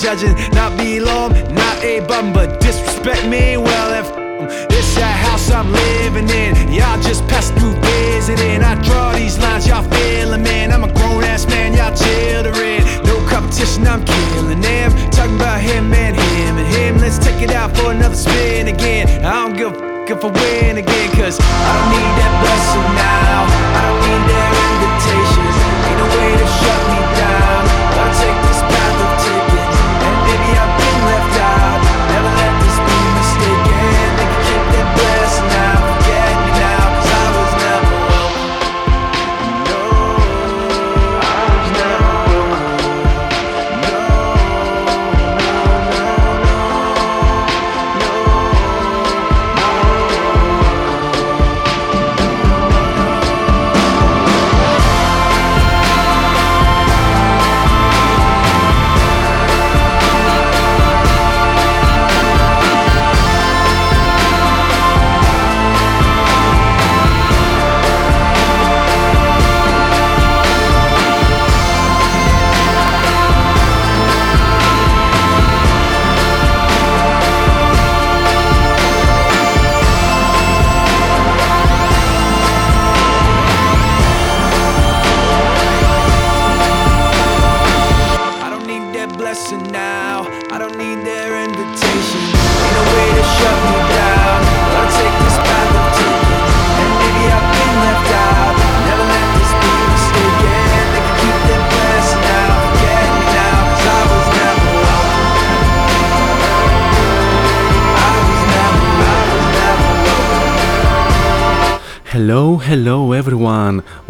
잦은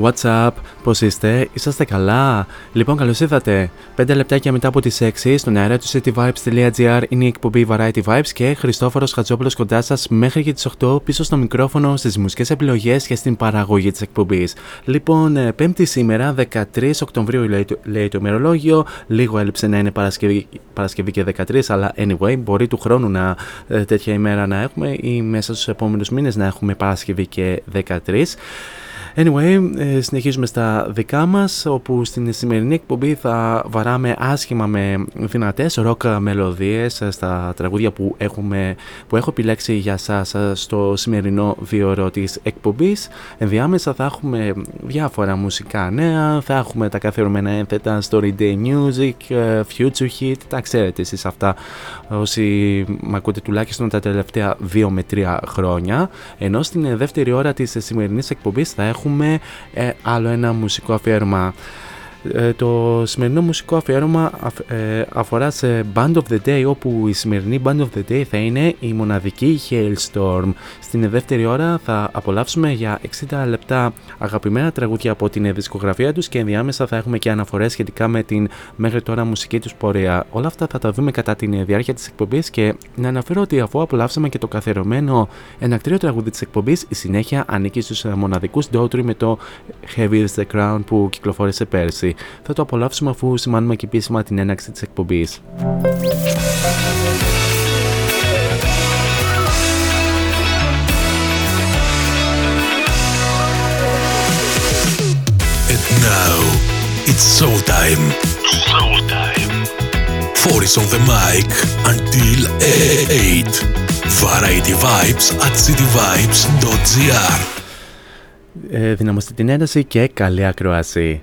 What's up? Πώς είστε; Είσαστε καλά; Λοιπόν, καλώς ήρθατε. 5 λεπτάκια μετά από τις 6 στον αέρα του cityvibes.gr είναι η εκπομπή Variety Vibes και Χριστόφορος Χατζόπουλος κοντά σας μέχρι και τις 8 πίσω στο μικρόφωνο στις μουσικές επιλογές και στην παραγωγή της εκπομπής. Λοιπόν, ε, πέμπτη σήμερα, 13 Οκτωβρίου λέει, το- λέει το ημερολόγιο. Λίγο έλειψε να είναι Παρασκευή, Παρασκευή και 13, αλλά anyway, μπορεί του χρόνου να ε, τέτοια ημέρα να έχουμε ή μέσα στους επόμενους μήνες να έχουμε Παρασκευή και 13. Anyway, ε, συνεχίζουμε στα δικά μας, όπου στην σημερινή εκπομπή θα βαράμε άσχημα με δυνατές ροκ μελωδίες ε, στα τραγούδια που, έχουμε, που έχω επιλέξει για σας ε, στο σημερινό δύο της εκπομπής. Ενδιάμεσα θα έχουμε διάφορα μουσικά νέα, θα έχουμε τα καθιερωμένα ένθετα Story Day Music, ε, Future Hit, τα ξέρετε εσείς αυτά όσοι με ακούτε τουλάχιστον τα τελευταία 2 με 3 χρόνια. Ενώ στην ε, δεύτερη ώρα της ε, σημερινής εκπομπής θα έχουμε ε, άλλο ένα μουσικό αφιέρωμα. Ε, το σημερινό μουσικό αφιέρωμα αφ- ε, αφορά σε Band of the Day όπου η σημερινή Band of the Day θα είναι η μοναδική Hailstorm. Στην δεύτερη ώρα θα απολαύσουμε για 60 λεπτά αγαπημένα τραγούδια από την δισκογραφία τους και ενδιάμεσα θα έχουμε και αναφορές σχετικά με την μέχρι τώρα μουσική τους πορεία. Όλα αυτά θα τα δούμε κατά τη διάρκεια της εκπομπής και να αναφέρω ότι αφού απολαύσαμε και το καθιερωμένο ενακτήριο τραγούδι της εκπομπής η συνέχεια ανήκει στους ε, μοναδικούς Daughtry με το Heavy is the Crown που κυκλοφόρησε πέρσι. Θα το απολαύσουμε αφού σημάνουμε και επίσημα την έναρξη της εκπομπής. And now it's showtime. Showtime. Four is on the mic until 8. Variety Vibes at cityvibes.gr. Ε, δυναμώστε την ένταση και καλή ακρόαση.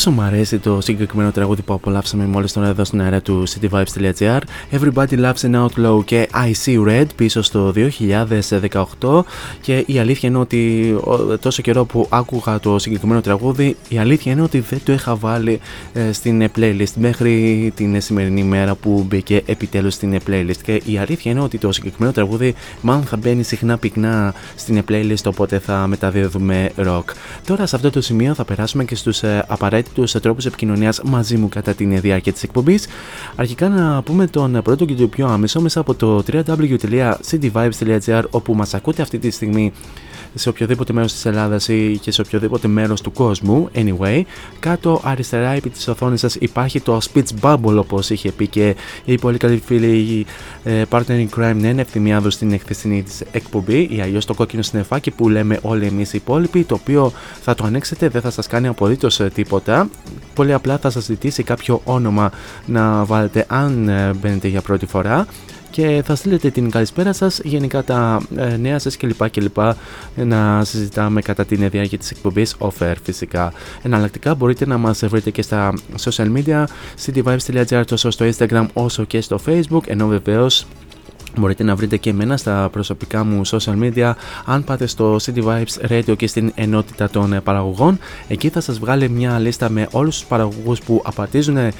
Πόσο μου αρέσει το συγκεκριμένο τραγούδι που απολαύσαμε μόλις τώρα εδώ στην αέρα του cityvibes.gr Everybody Loves an Outlaw και I See Red πίσω στο 2018 και η αλήθεια είναι ότι τόσο καιρό που άκουγα το συγκεκριμένο τραγούδι η αλήθεια είναι ότι δεν το είχα βάλει ε, στην playlist μέχρι την σημερινή μέρα που μπήκε επιτέλους στην playlist. Και η αλήθεια είναι ότι το συγκεκριμένο τραγούδι μάλλον θα μπαίνει συχνά πυκνά στην playlist οπότε θα μεταδίδουμε rock. Τώρα σε αυτό το σημείο θα περάσουμε και στους ε, απαραίτητους τρόπους επικοινωνίας μαζί μου κατά την διάρκεια της εκπομπής. Αρχικά να πούμε τον πρώτο και το πιο άμεσο μέσα από το www.cityvibes.gr όπου μας ακούτε αυτή τη στιγμή σε οποιοδήποτε μέρος της Ελλάδας ή και σε οποιοδήποτε μέρος του κόσμου. Anyway, κάτω αριστερά επί της οθόνης σας υπάρχει το Speech Bubble όπως είχε πει και η πολύ καλή φίλη ε, partner in crime Νένε Ευθυμιάδου στην εκθεσινή της εκπομπή ή αλλιώς το κόκκινο συννεφάκι που λέμε όλοι εμείς οι υπόλοιποι το οποίο θα το ανοίξετε δεν θα σας κάνει απολύτως ε, τίποτα πολύ απλά θα σας ζητήσει κάποιο όνομα να βάλετε αν ε, μπαίνετε για πρώτη φορά και θα στείλετε την καλησπέρα σας, γενικά τα ε, νέα σας κλπ. κλπ να συζητάμε κατά την διάρκεια της εκπομπής offer φυσικά. Εναλλακτικά μπορείτε να μας βρείτε και στα social media, cityvibes.gr τόσο στο Instagram όσο και στο Facebook, ενώ βεβαίως Μπορείτε να βρείτε και εμένα στα προσωπικά μου social media. Αν πάτε στο City Vibes Radio και στην ενότητα των ε, παραγωγών εκεί θα σας βγάλει μια λίστα με όλους τους παραγωγούς που απαρτίζουν ε,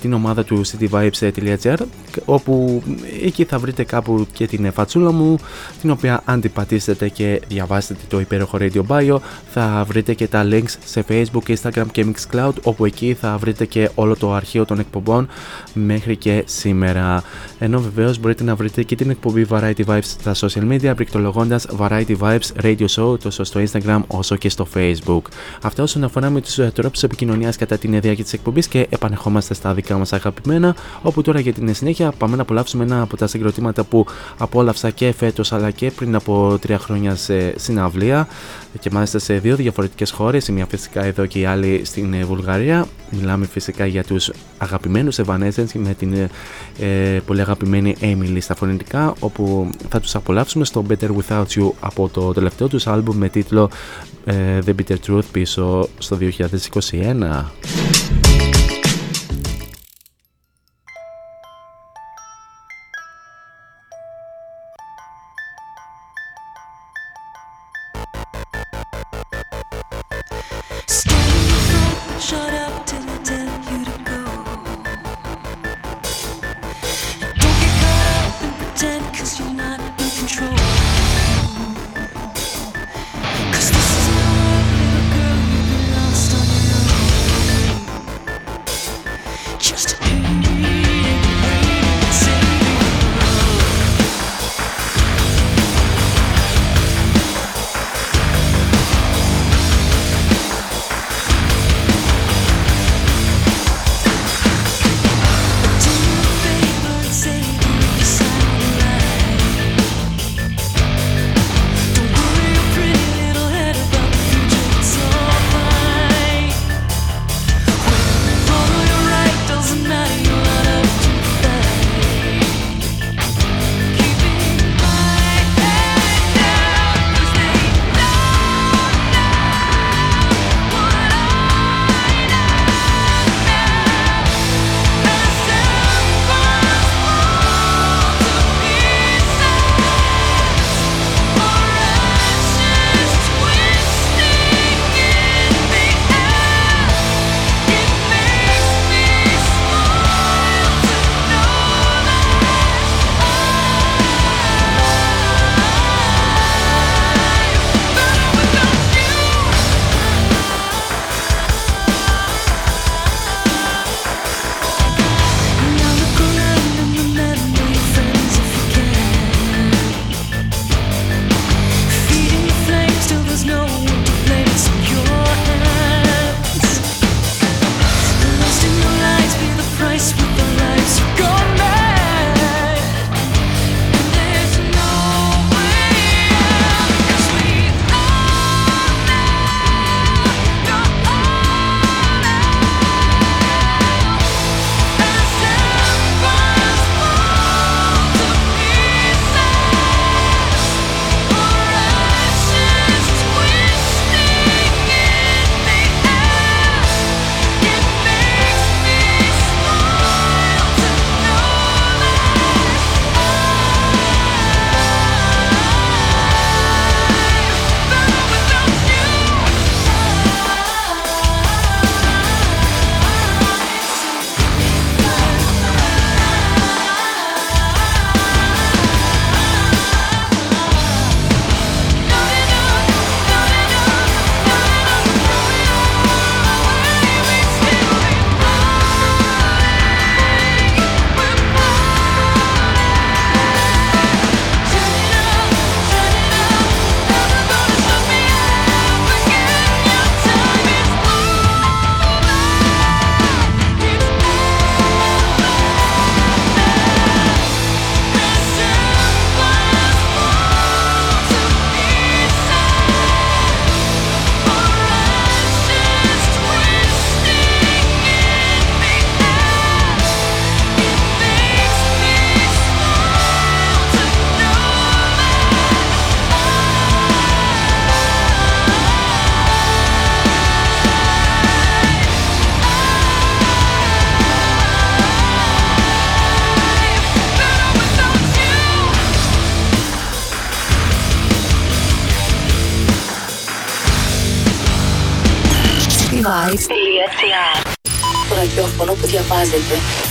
την ομάδα του cityvibes.gr όπου εκεί θα βρείτε κάπου και την φατσούλα μου την οποία αν την πατήσετε και διαβάσετε το υπέροχο Radio Bio. Θα βρείτε και τα links σε Facebook, Instagram και Mixcloud όπου εκεί θα βρείτε και όλο το αρχείο των εκπομπών μέχρι και σήμερα. Ενώ βεβαίως μπορείτε να βρείτε και την εκπομπή Variety Vibes στα social media πληκτρολογώντας Variety Vibes Radio Show τόσο στο Instagram όσο και στο Facebook. Αυτά όσον αφορά με τους ε, τρόπους επικοινωνίας κατά την διάρκεια της εκπομπής και επανεχόμαστε στα δικά μας αγαπημένα. Όπου τώρα για την συνέχεια πάμε να απολαύσουμε ένα από τα συγκροτήματα που απόλαυσα και φέτος αλλά και πριν από τρία χρόνια σε συναυλία και μάλιστα σε δύο διαφορετικές χώρες. Η μία φυσικά εδώ και η άλλη στην ε, Βουλγαρία. Μιλάμε φυσικά για τους αγαπημένους Evanescence με την ε, πολύ αγαπημένη Emily στα φωνητικά όπου θα τους απολαύσουμε στο Better Without You από το τελευταίο τους άλμπουμ με τίτλο ε, The Bitter Truth πίσω στο 2021. Που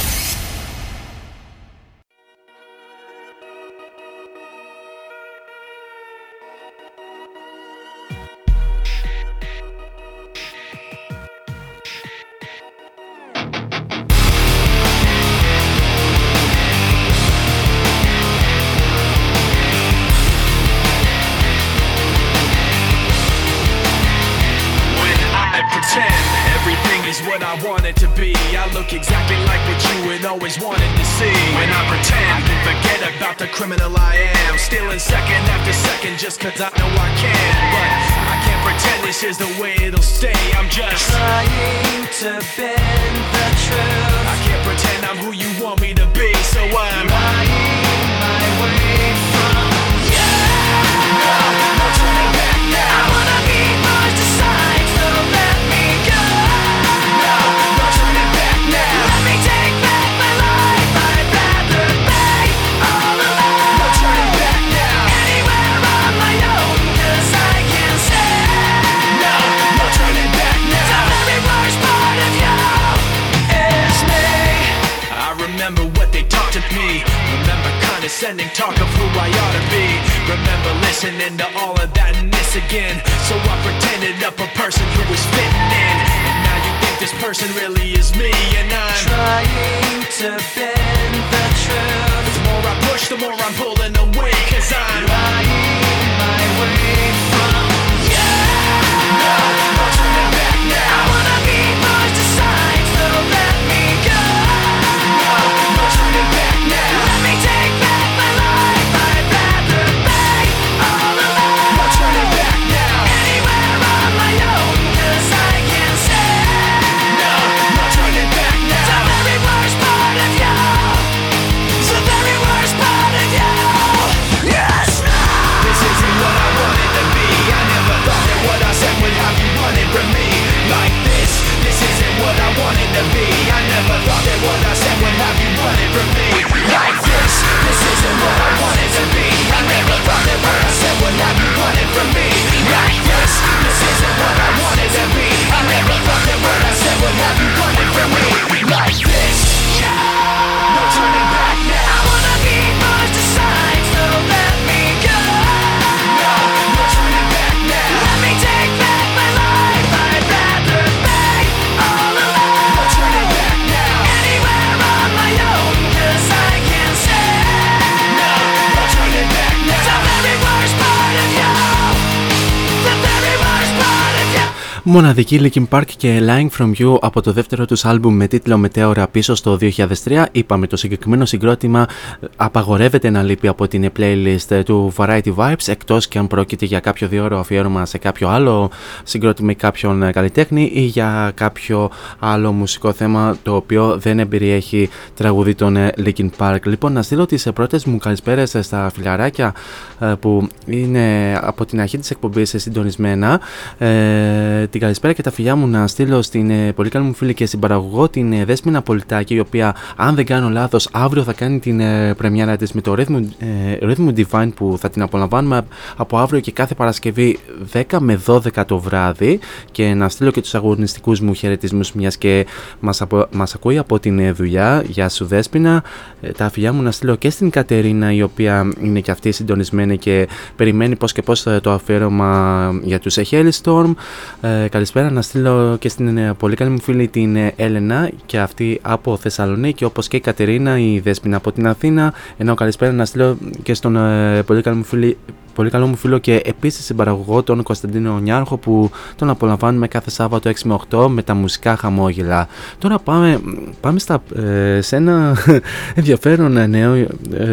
Μοναδική Linkin Park και Lying From You από το δεύτερο τους άλμπουμ με τίτλο Μετέωρα πίσω στο 2003. Είπαμε το συγκεκριμένο συγκρότημα απαγορεύεται να λείπει από την playlist του Variety Vibes εκτός και αν πρόκειται για κάποιο δύο ώρο αφιέρωμα σε κάποιο άλλο συγκρότημα ή κάποιον καλλιτέχνη ή για κάποιο άλλο μουσικό θέμα το οποίο δεν εμπεριέχει τραγουδί των Linkin Park. Λοιπόν, να στείλω τις πρώτες μου καλησπέρες στα φιλαράκια ε, που είναι από την αρχή της εκπομπής συντονισμένα. Ε, την καλησπέρα και τα φιλιά μου να στείλω στην ε, πολύ καλή μου φίλη και συμπαραγωγό την ε, Δέσποινα Πολιτάκη, η οποία, αν δεν κάνω λάθος, αύριο θα κάνει την ε, πρεμιέρα της με το Rhythm, ε, Rhythm Divine που θα την απολαμβάνουμε από αύριο και κάθε Παρασκευή 10 με 12 το βράδυ. Και να στείλω και τους αγωνιστικούς μου χαιρετισμούς, μιας και μας μας ακούει από την ε, δουλειά. Γεια σου, Δέσποινα. Ε, τα φιλιά μου να στείλω και στην Κατερίνα, η οποία είναι και αυτή συντονισμένη και περιμένει πώς και πώς το αφιέρωμα για τους Hellstorm. Storm. Ε, καλησπέρα. Να στείλω και στην ε, πολύ καλή μου φίλη την ε, Έλενα και αυτή από Θεσσαλονίκη όπως και η Κατερίνα η Δέσποινα από την Αθήνα. Ενώ καλησπέρα να στείλω και στον πολύ καλή μου φίλη πολύ καλό μου φίλο και επίσης συμπαραγωγό τον Κωνσταντίνο Νιάρχο που τον απολαμβάνουμε κάθε Σάββατο 6 με 8 με τα μουσικά χαμόγελα. Τώρα πάμε, πάμε στα, ε, σε ένα ενδιαφέρον νέο ε,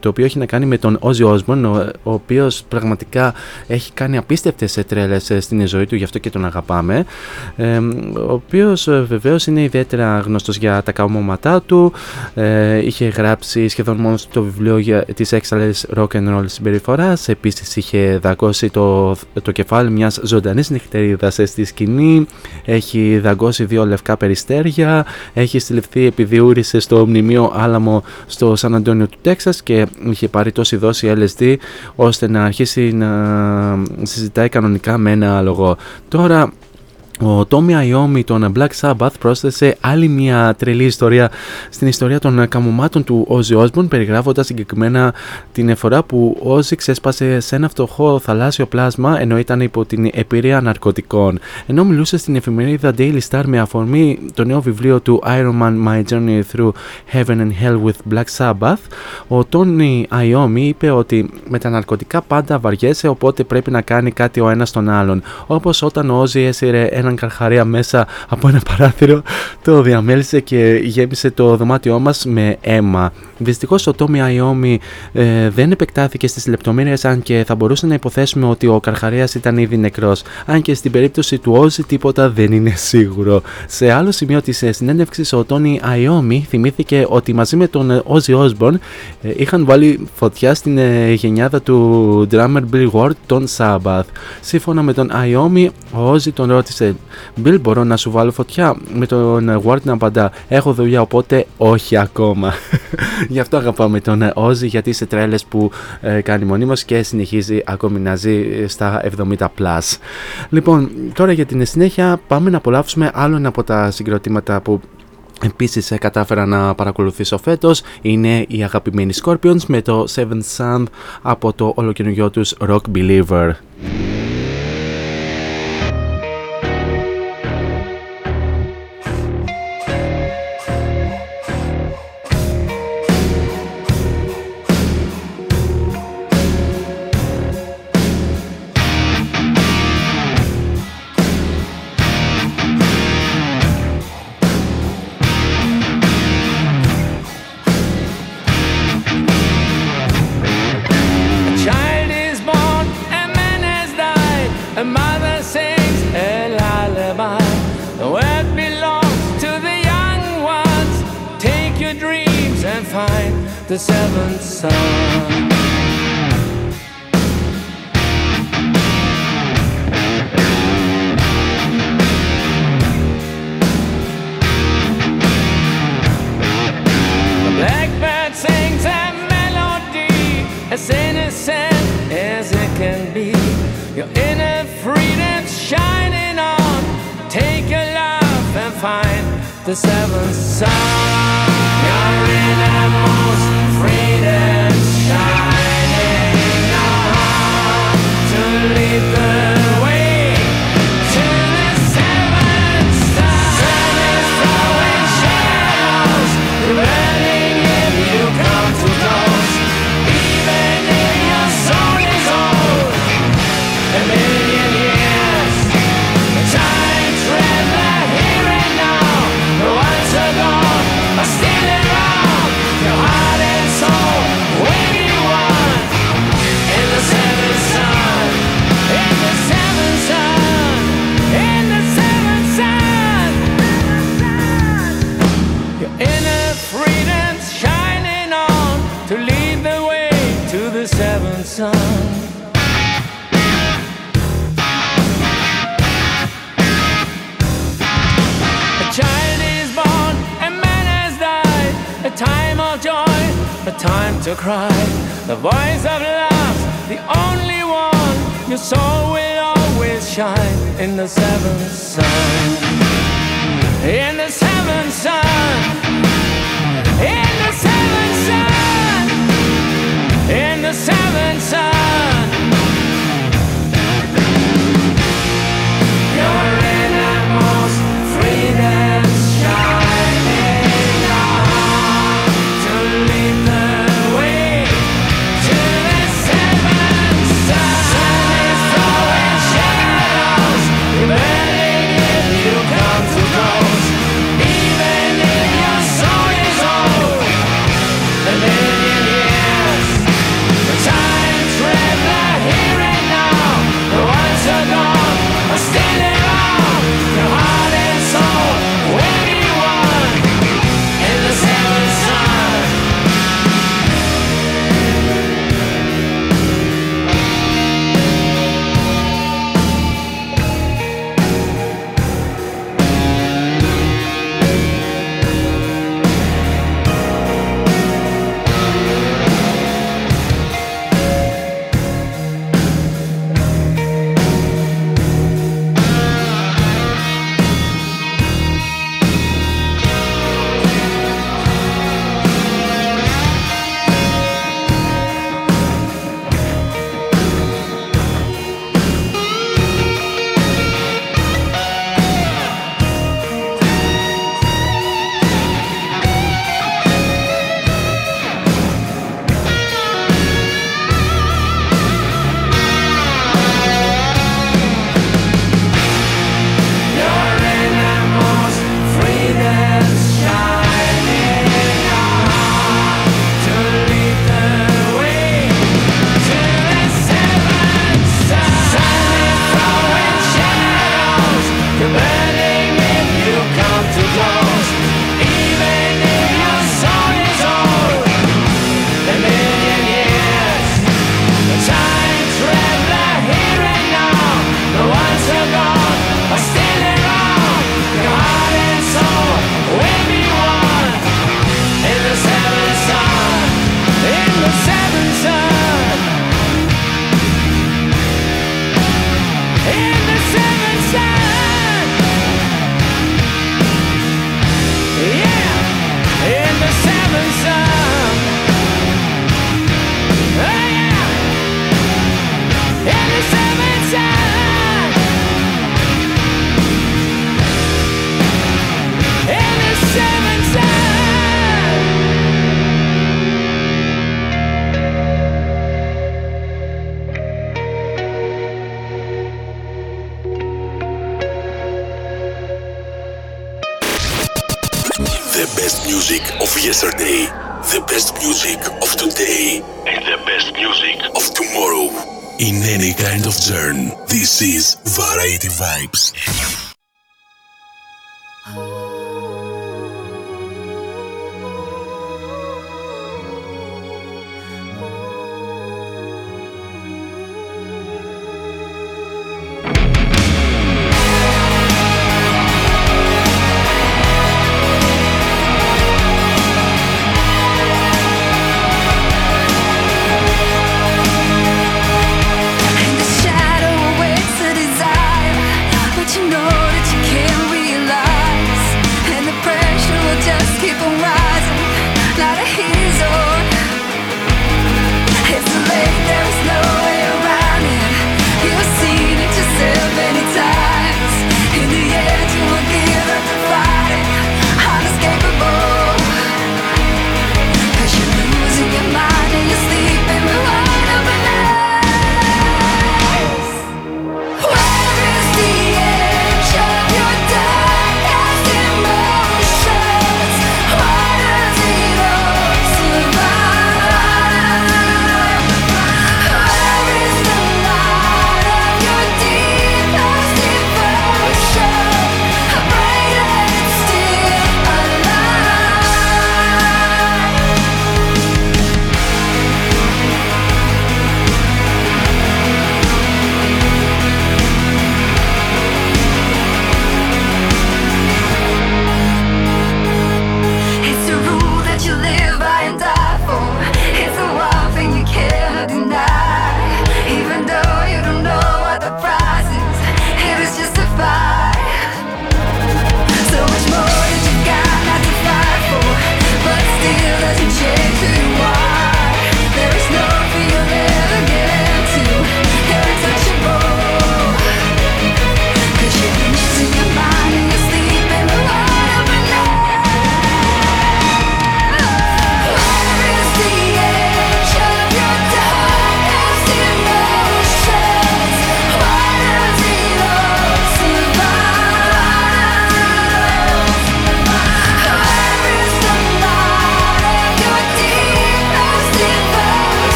το οποίο έχει να κάνει με τον Όζι Όσμπον ο, ο οποίος πραγματικά έχει κάνει απίστευτες τρέλες ε, στην ζωή του, γι' αυτό και τον αγαπάμε. Ε, ο οποίος ε, βεβαίως είναι ιδιαίτερα γνωστός για τα καμώματά του. Ε, είχε γράψει σχεδόν μόνο το βιβλίο τη έξαλλη rock and roll συμπεριφοράς. Επίσης είχε δαγκώσει το, το κεφάλι μιας ζωντανής νυχτερίδας στη σκηνή, έχει δαγκώσει δύο λευκά περιστέρια, έχει συλληφθεί επειδή ούρισε στο μνημείο Άλαμο στο Σαν Αντώνιο του Τέξας και είχε πάρει τόση δόση LSD ώστε να αρχίσει να συζητάει κανονικά με ένα άλογο. Τώρα Ο Τόμι Αϊόμι των Black Sabbath πρόσθεσε άλλη μια τρελή ιστορία στην ιστορία των καμωμάτων του Ozzy Osbourne περιγράφοντας συγκεκριμένα την εφορά που ο Ozzy ξέσπασε σε ένα φτωχό θαλάσσιο πλάσμα ενώ ήταν υπό την επίρρεια ναρκωτικών. Ενώ μιλούσε στην εφημερίδα Daily Star με αφορμή το νέο βιβλίο του Iron Man My Journey Through Heaven and Hell with Black Sabbath, ο Τόνι Αϊόμι είπε ότι με τα ναρκωτικά πάντα βαριέσαι οπότε πρέπει να κάνει κάτι ο ένας τον άλλον. Όπως όταν ο Ozzy έσυρε έναν καρχαρία μέσα από ένα παράθυρο, το διαμέλισε και γέμισε το δωμάτιό μας με αίμα. Δυστυχώς ο Τόμι Αϊόμι ε, δεν επεκτάθηκε στις λεπτομέρειες, αν και θα μπορούσε να υποθέσουμε ότι ο Καρχαρίας ήταν ήδη νεκρός. Αν και στην περίπτωση του Όζη τίποτα δεν είναι σίγουρο. Σε άλλο σημείο της ε, συνέντευξης, ο Τόνι Αϊόμι θυμήθηκε ότι μαζί με τον Όζι Όσμπορν ε, είχαν βάλει φωτιά στην ε, γενιάδα του drummer Bill Ward, τον Sabbath. Σύμφωνα με τον Αϊόμι, ο Όζι τον ρώτησε: Bill, μπορώ να σου βάλω φωτιά. Με τον Ward να απαντά: Έχω δουλειά, οπότε όχι ακόμα. Γι' αυτό αγαπάμε τον Όζι, γιατί σε τρέλες που ε, κάνει μονίμως και συνεχίζει ακόμη να ζει στα 70+. Λοιπόν, τώρα για την συνέχεια πάμε να απολαύσουμε άλλο ένα από τα συγκροτήματα που Επίσης ε, κατάφερα να παρακολουθήσω φέτος είναι οι αγαπημένοι Scorpions με το Seventh Sun από το ολοκαινούργιο τους Rock Believer. The seventh son. To cry. The voice of love, the only one, your soul will always shine in the seventh sun. In the seventh sun. In the seventh sun. In the seventh sun.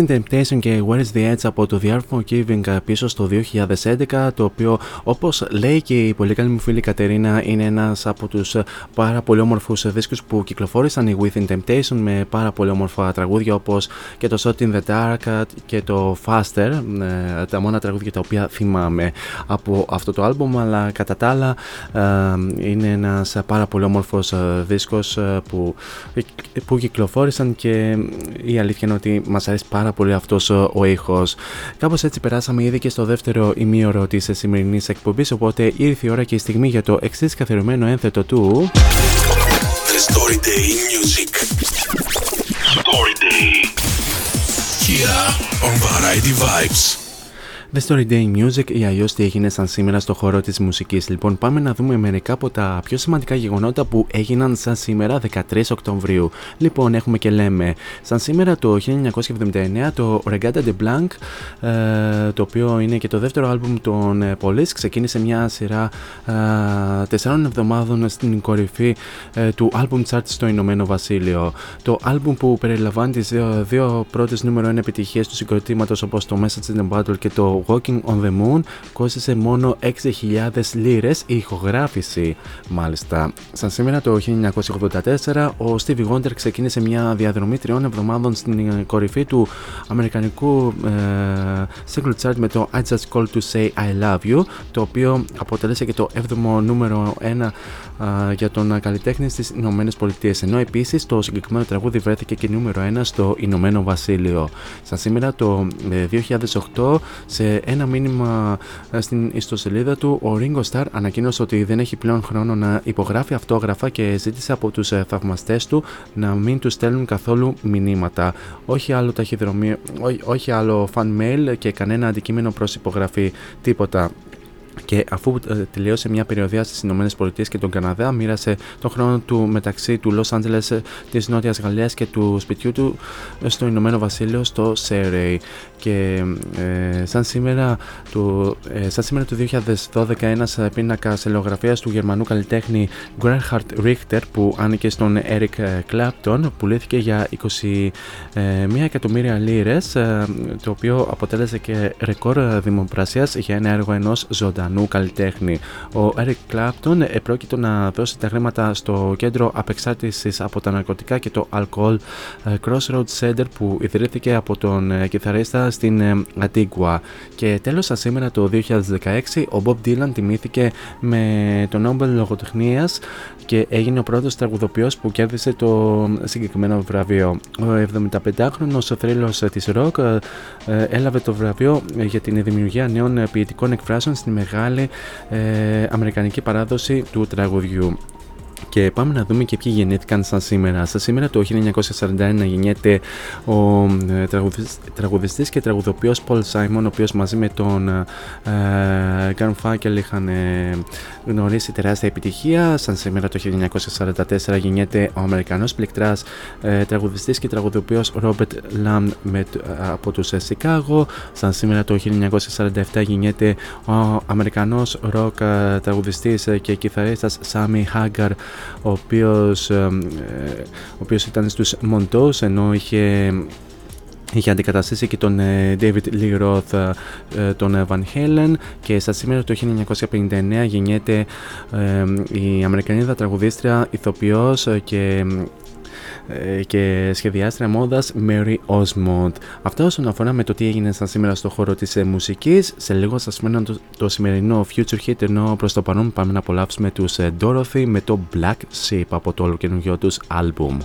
Within Temptation και Where is the Edge από το The Art for Giving πίσω στο 2011 το οποίο όπως λέει και η πολύ καλή μου φίλη Κατερίνα είναι ένας από τους πάρα πολύ όμορφους δίσκους που κυκλοφόρησαν οι Within Temptation με πάρα πολύ όμορφα τραγούδια όπως και το Shot in the Dark και το Faster ε, τα μόνα τραγούδια τα οποία θυμάμαι από αυτό το άλμπομ αλλά κατά τα άλλα ε, είναι ένας πάρα πολύ όμορφος ε, δίσκος που, που κυκλοφόρησαν και η αλήθεια είναι ότι μας αρέσει πάρα πολύ αυτός ο ήχος. Κάπως έτσι περάσαμε ήδη και στο δεύτερο ημίωρο της σημερινής εκπομπής, οπότε ήρθε η ώρα και η στιγμή για το εξής καθιερωμένο ένθετο του... The Story Day Music. Story Day. Here on Variety Vibes The Story Day Music ή αλλιώς τι έγινε σαν σήμερα στο χώρο της μουσικής. Λοιπόν, πάμε να δούμε μερικά από τα πιο σημαντικά γεγονότα που έγιναν σαν σήμερα 13 Οκτωβρίου. Λοιπόν, έχουμε και λέμε, σαν σήμερα το 1979 το Regata de Blanc, ε, το οποίο είναι και το δεύτερο άλμπουμ των ε, Police, ξεκίνησε μια σειρά ε, τεσσάρων εβδομάδων στην κορυφή του album chart στο Ηνωμένο Βασίλειο. Το άλμπουμ που περιλαμβάνει τις δύο, δύο πρώτες νούμερο 1 επιτυχίες του συγκροτήματος όπως το Message in the Battle και το Walking on the Moon κόστησε μόνο 6.000 λίρες η ηχογράφηση. Μάλιστα, σαν σήμερα το 1984, ο Stevie Wonder ξεκίνησε μια διαδρομή τριών εβδομάδων στην κορυφή του αμερικανικού ε, single chart με το I Just Call to Say I Love You, το οποίο αποτέλεσε και το 7ο νούμερο 1 ε, για τον καλλιτέχνη στις Ηνωμένες Πολιτείες. Ενώ επίσης το συγκεκριμένο τραγούδι βρέθηκε και νούμερο 1 στο Ηνωμένο Βασίλειο. Σαν σήμερα το 2008, ε, σε ένα μήνυμα ε, στην ιστοσελίδα του, ο Ringo Starr ανακοίνωσε ότι δεν έχει πλέον χρόνο να υπογράφει αυτόγραφα και ζήτησε από τους ε, θαυμαστές του να μην τους στέλνουν καθόλου μηνύματα. Όχι άλλο ταχυδρομείο, όχι άλλο fan mail και κανένα αντικείμενο προς υπογραφή. Τίποτα και αφού ε, τελείωσε μια περιοδία στις ΗΠΑ και τον Καναδά, μοίρασε τον χρόνο του μεταξύ του Λος Άντζελες, της Νότιας Γαλλίας και του σπιτιού του στο Ηνωμένο Βασίλειο, στο Σέρεϊ. Και ε, σαν, σήμερα του, ε, σαν σήμερα του 2012, ένας πίνακας ελαιογραφίας του γερμανού καλλιτέχνη Gerhard Richter, που άνοικε στον Eric Clapton, πουλήθηκε για 21 εκατομμύρια λίρες, το οποίο αποτέλεσε και ρεκόρ δημοπρασίας για ένα έργο ενός ζωντανού καλλιτέχνη. Ο Eric Clapton επρόκειτο να δώσει τα χρήματα στο κέντρο απεξάρτησης από τα ναρκωτικά και το αλκοόλ ε, Crossroads Center που ιδρύθηκε από τον ε, κιθαρίστα στην Antigua. Και τέλος σήμερα το 2016 ο Bob Dylan τιμήθηκε με το Nobel Λογοτεχνίας και έγινε ο πρώτος τραγουδοποιός που κέρδισε το συγκεκριμένο βραβείο. Ο 75χρονος θρύλος της ροκ ε, έλαβε το βραβείο για την δημιουργία νέων ποιητικών εκφράσεων στη μεγάλη ε, αμερικανική παράδοση του τραγουδιού. Και πάμε να δούμε και ποιοι γεννήθηκαν σαν σήμερα. Σαν σήμερα το 1941 γεννιέται ο ε, τραγουδιστής και τραγουδοποιός Paul Simon, ο οποίος μαζί με τον ε, Gun Φάκελ είχαν ε, γνωρίσει τεράστια επιτυχία. Σαν σήμερα το 1944 γεννιέται ο Αμερικανός πληκτράς ε, τραγουδιστής και τραγουδοποιός Robert Lamb με, από τους Σικάγο. Σαν σήμερα το 1947 γεννιέται ο Αμερικανός ροκ τραγουδιστής και κιθαρίστας Sammy Hagar ο οποίος, ε, ο οποίος ήταν στους Montos ενώ είχε Είχε αντικαταστήσει και τον ε, David Lee Roth, ε, τον Van Halen. Και στα σήμερα το 1959 γεννιέται η Αμερικανίδα τραγουδίστρια, ηθοποιός και ε, και σχεδιάστρια μόδας Mary Osmond. Αυτό όσον αφορά με το τι έγινε σαν σήμερα στο χώρο της ε, μουσικής. Σε λίγο σας μένω το, το σημερινό Future Hit ενώ προς το παρόν πάμε να απολαύσουμε τους ε, Dorothy με το Black Sheep από το ολοκαινούργιο τους άλμπουμ.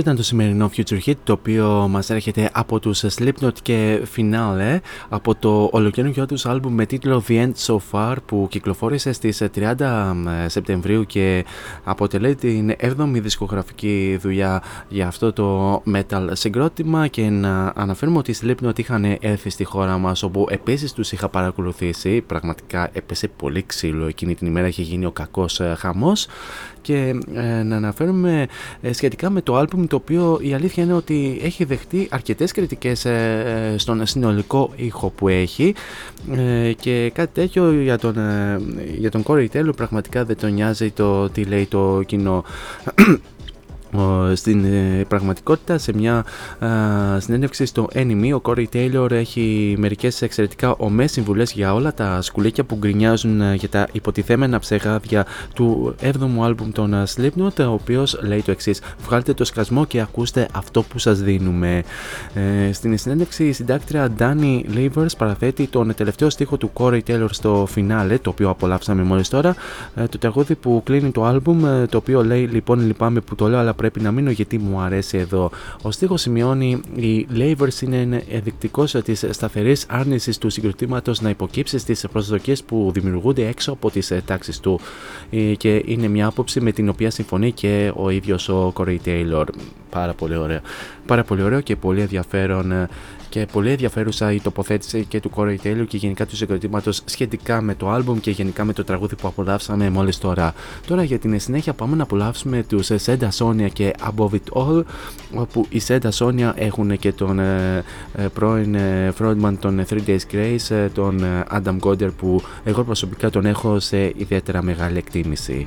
Αυτό ήταν το σημερινό Future Hit το οποίο μας έρχεται από τους Slipknot και Finale από το ολοκαίρινο τους άλμπουμ με τίτλο The End So Far που κυκλοφόρησε στις 30 Σεπτεμβρίου και αποτελεί την 7η δισκογραφική δουλειά για αυτό το metal συγκρότημα. Και να αναφέρουμε ότι οι Slipknot είχαν έρθει στη χώρα μας όπου επίσης τους είχα παρακολουθήσει. Πραγματικά έπεσε πολύ ξύλο. Εκείνη την ημέρα είχε γίνει ο κακός ε, χαμός και ε, να αναφέρουμε ε, σχετικά με το άλμπουμ το οποίο η αλήθεια είναι ότι έχει δεχτεί αρκετές κριτικές ε, στον συνολικό ήχο που έχει. Και κάτι τέτοιο για τον, για τον Corey Taylor πραγματικά δεν τον νοιάζει το τι λέει το κοινό στην ε, πραγματικότητα σε μια συνέντευξη στο Enemy ο Corey Taylor έχει μερικές εξαιρετικά ομές συμβουλές για όλα τα σκουλίκια που γκρινιάζουν ε, για τα υποτιθέμενα ψεγάδια του 7ου άλμπουμ των Slipknot ο οποίος λέει το εξής βγάλτε το σκασμό και ακούστε αυτό που σας δίνουμε ε, στην συνέντευξη η συντάκτρια Danny Levers παραθέτει τον τελευταίο στίχο του Corey Taylor στο φινάλε το οποίο απολαύσαμε μόλις τώρα το τραγούδι που κλείνει το άλμπουμ το οποίο λέει λοιπόν λυπάμαι που το λέω αλλά πρέπει να μείνω γιατί μου αρέσει εδώ. Ο στίχος σημειώνει η Lavers είναι ενδεικτικός της σταθερής άρνησης του συγκροτήματος να υποκύψει στις προσδοκίες που δημιουργούνται έξω από τις τάξεις του ε, και είναι μια άποψη με την οποία συμφωνεί και ο ίδιος ο Corey Taylor. Πάρα πολύ ωραίο. Πάρα πολύ ωραίο και πολύ ενδιαφέρον ε, και πολύ ενδιαφέρουσα η τοποθέτηση και του Corey Taylor και γενικά του συγκροτήματος σχετικά με το album και γενικά με το τραγούδι που απολαύσαμε μόλις τώρα. Τώρα για την συνέχεια πάμε να απολαύσουμε τους Senda Sonia και Above It All όπου οι Senda Sonia έχουν και τον ε, ε, πρώην ε, frontman των 3 Days Grace τον Adam Goder που εγώ προσωπικά τον έχω σε ιδιαίτερα μεγάλη εκτίμηση.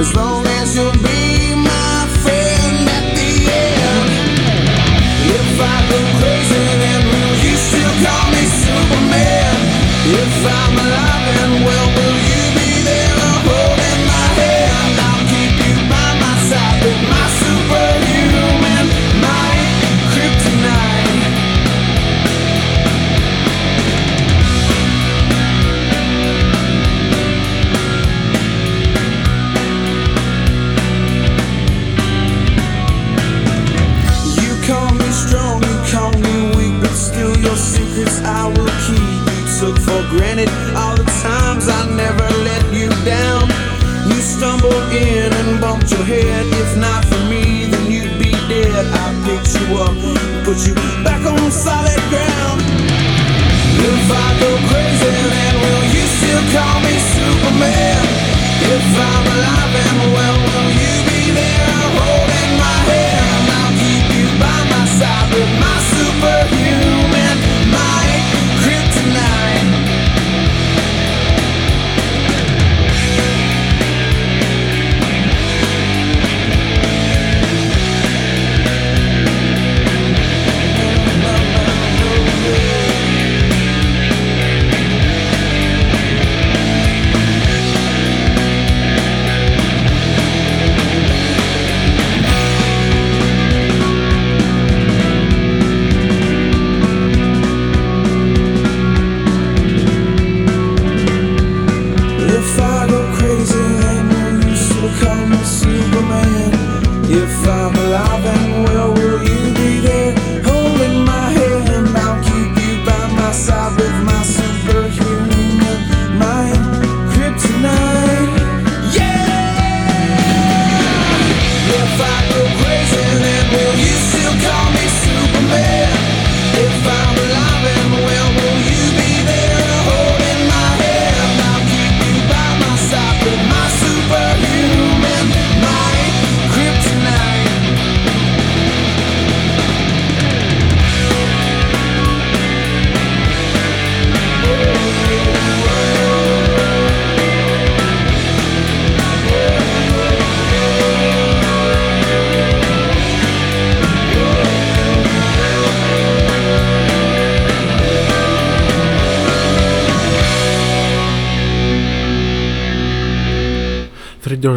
As long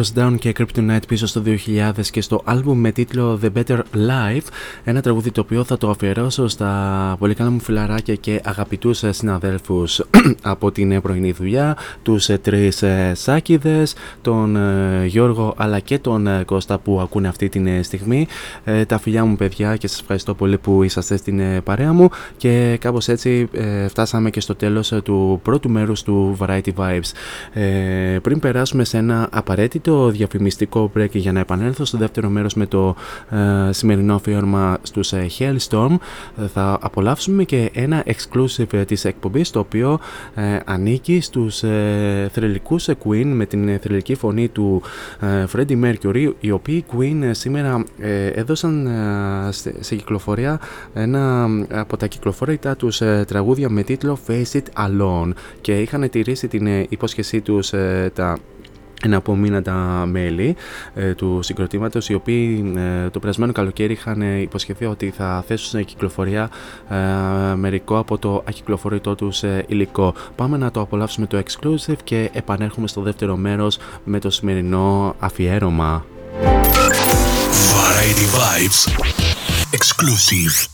Three Doors Down και Kryptonite πίσω στο 2000 και στο άλμπουμ με τίτλο The Better Life. Ένα τραγούδι το οποίο θα το αφιερώσω στα πολύ καλά μου φιλαράκια και αγαπητούς ε, συναδέλφους. Από την πρωινή δουλειά τους ε, τρεις ε, Σάκηδες τον ε, Γιώργο αλλά και τον ε, Κώστα που ακούνε αυτή την ε, στιγμή. Ε, τα φιλιά μου παιδιά και σας ευχαριστώ πολύ που είσαστε στην ε, παρέα μου. Και κάπως έτσι ε, φτάσαμε και στο τέλος ε, του πρώτου μέρους του Variety Vibes. Ε, πριν περάσουμε σε ένα απαραίτητο διαφημιστικό break για να επανέλθω στο δεύτερο μέρος με το ε, σημερινό αφιέρωμα στους ε, Hellstorm. Ε, θα απολαύσουμε και ένα exclusive ε, της εκπομπής το οποίο ε, ανήκει στους ε, θρελικούς ε, Queen με την ε, θρελική φωνή του ε, Freddie Mercury οι οποίοι Queen ε, σήμερα ε, έδωσαν ε, σε, σε κυκλοφορία ένα από τα κυκλοφορήτα τους ε, τραγούδια με τίτλο Face It Alone και είχαν τηρήσει την ε, υπόσχεσή τους ε, τα ένα από μήνα τα μέλη ε, του συγκροτήματος οι οποίοι ε, το περασμένο καλοκαίρι είχαν ε, υποσχεθεί ότι θα θέσουν σε κυκλοφορία ε, μερικό από το ακυκλοφορητό τους ε, υλικό. Πάμε να το απολαύσουμε το exclusive και επανέρχομαι στο δεύτερο μέρος με το σημερινό αφιέρωμα. Variety Vibes. Exclusive.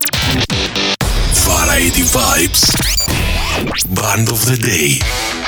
Lady Vibes. Band of the Day.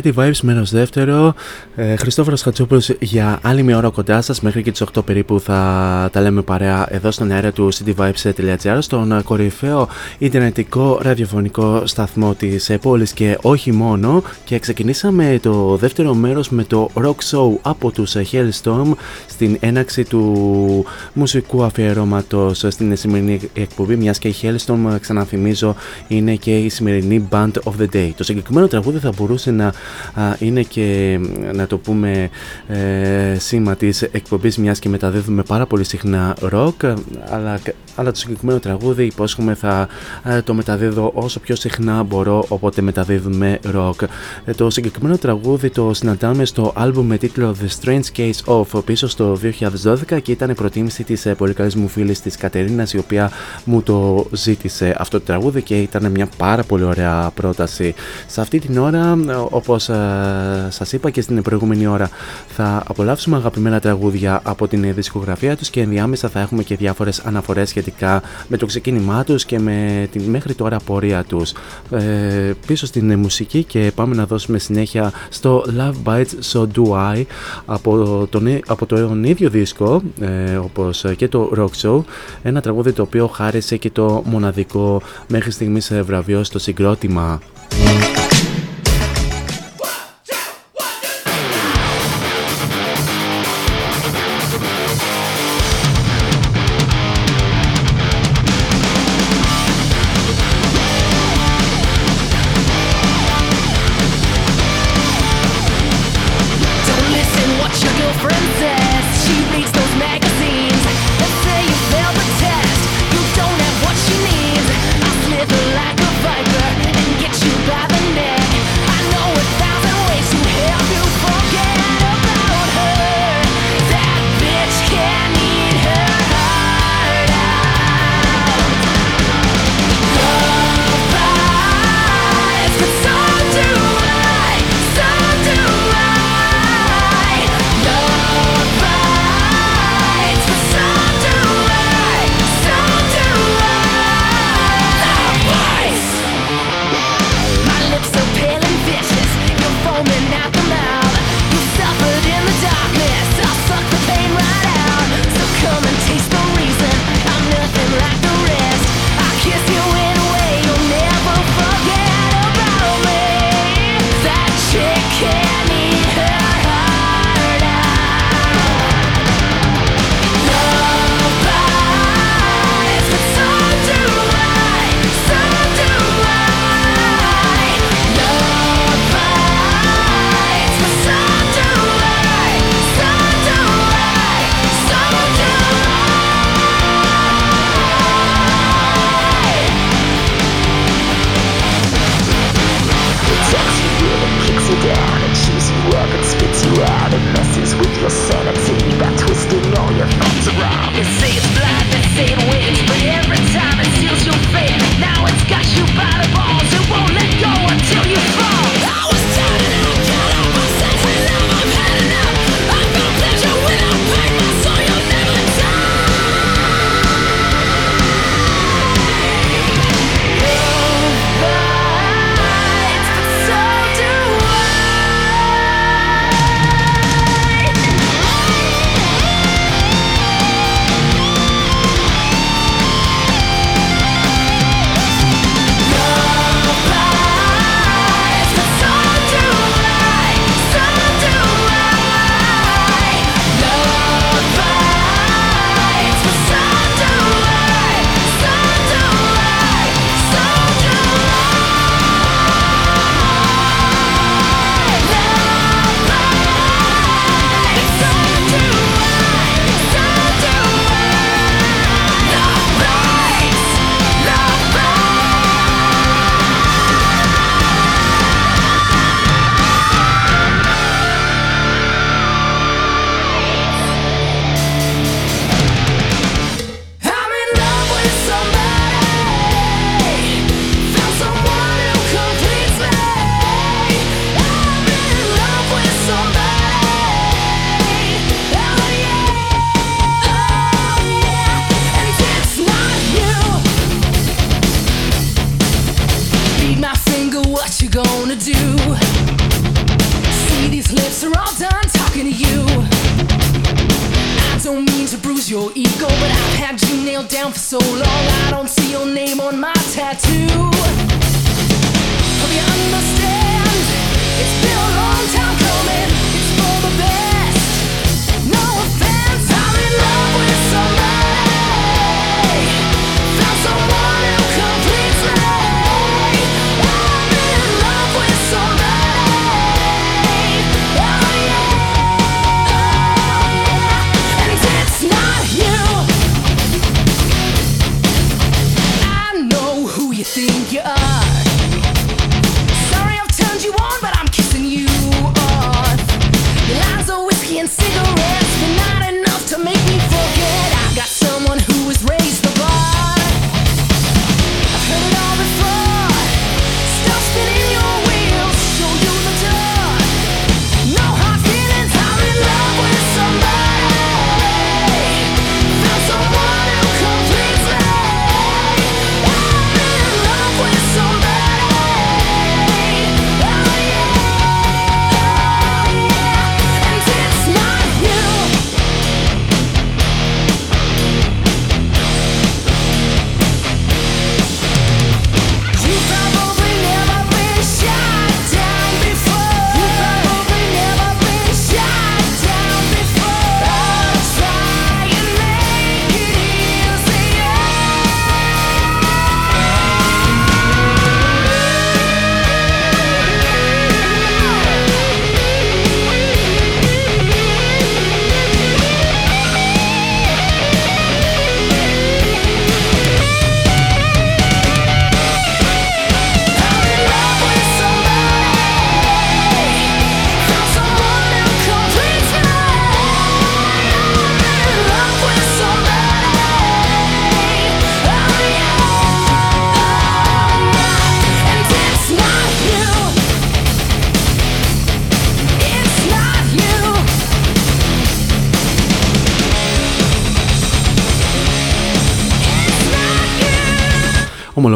Variety Vibes μέρο δεύτερο. Ε, Χριστόφορος Χατσούπολο για άλλη μια ώρα κοντά σας. Μέχρι και τις 8 περίπου θα τα λέμε παρέα εδώ στον αέρα του cityvibes.gr, στον κορυφαίο ιντερνετικό ραδιοφωνικό σταθμό της πόλης και όχι μόνο. Και ξεκινήσαμε το δεύτερο μέρος με το rock show από τους Hellstorm στην έναξη του μουσικού αφιερώματος στην σημερινή εκπομπή. Μιας και η Hellstorm, ξαναθυμίζω, είναι και η σημερινή Band of the Day. Το συγκεκριμένο τραγούδι θα μπορούσε να α, είναι και να το πούμε ε, σήμα της εκπομπής, μιας και μεταδίδουμε πάρα πολύ συχνά rock. Αλλά, αλλά το συγκεκριμένο τραγούδι υπόσχομαι θα ε, το μεταδίδω όσο πιο συχνά μπορώ, οπότε μεταδίδουμε rock. Ε, το συγκεκριμένο τραγούδι το συναντάμε στο album με τίτλο The Strange Case of πίσω στο 2012 και ήταν η προτίμηση της ε, πολύ καλή μου φίλης της Κατερίνας, η οποία μου το ζήτησε αυτό το τραγούδι και ήταν μια πάρα πολύ ωραία πρόταση. Σε αυτή την ώρα, όπως ε, σας είπα και στην προηγούμενη ώρα, θα απολαύσουμε αγαπημένα τραγούδια από την δισκογραφία τους και ενδιάμεσα θα έχουμε και διάφορες αναφορές σχετικά με το ξεκίνημά τους και με την μέχρι τώρα πορεία τους. Ε, πίσω στην μουσική και πάμε να δώσουμε συνέχεια στο Love Bites So Do I από, τον, από το ίδιο δίσκο ε, όπως και το Rock Show ένα τραγούδι το οποίο χάρισε και το μοναδικό μέχρι στιγμής βραβείο στο συγκρότημα.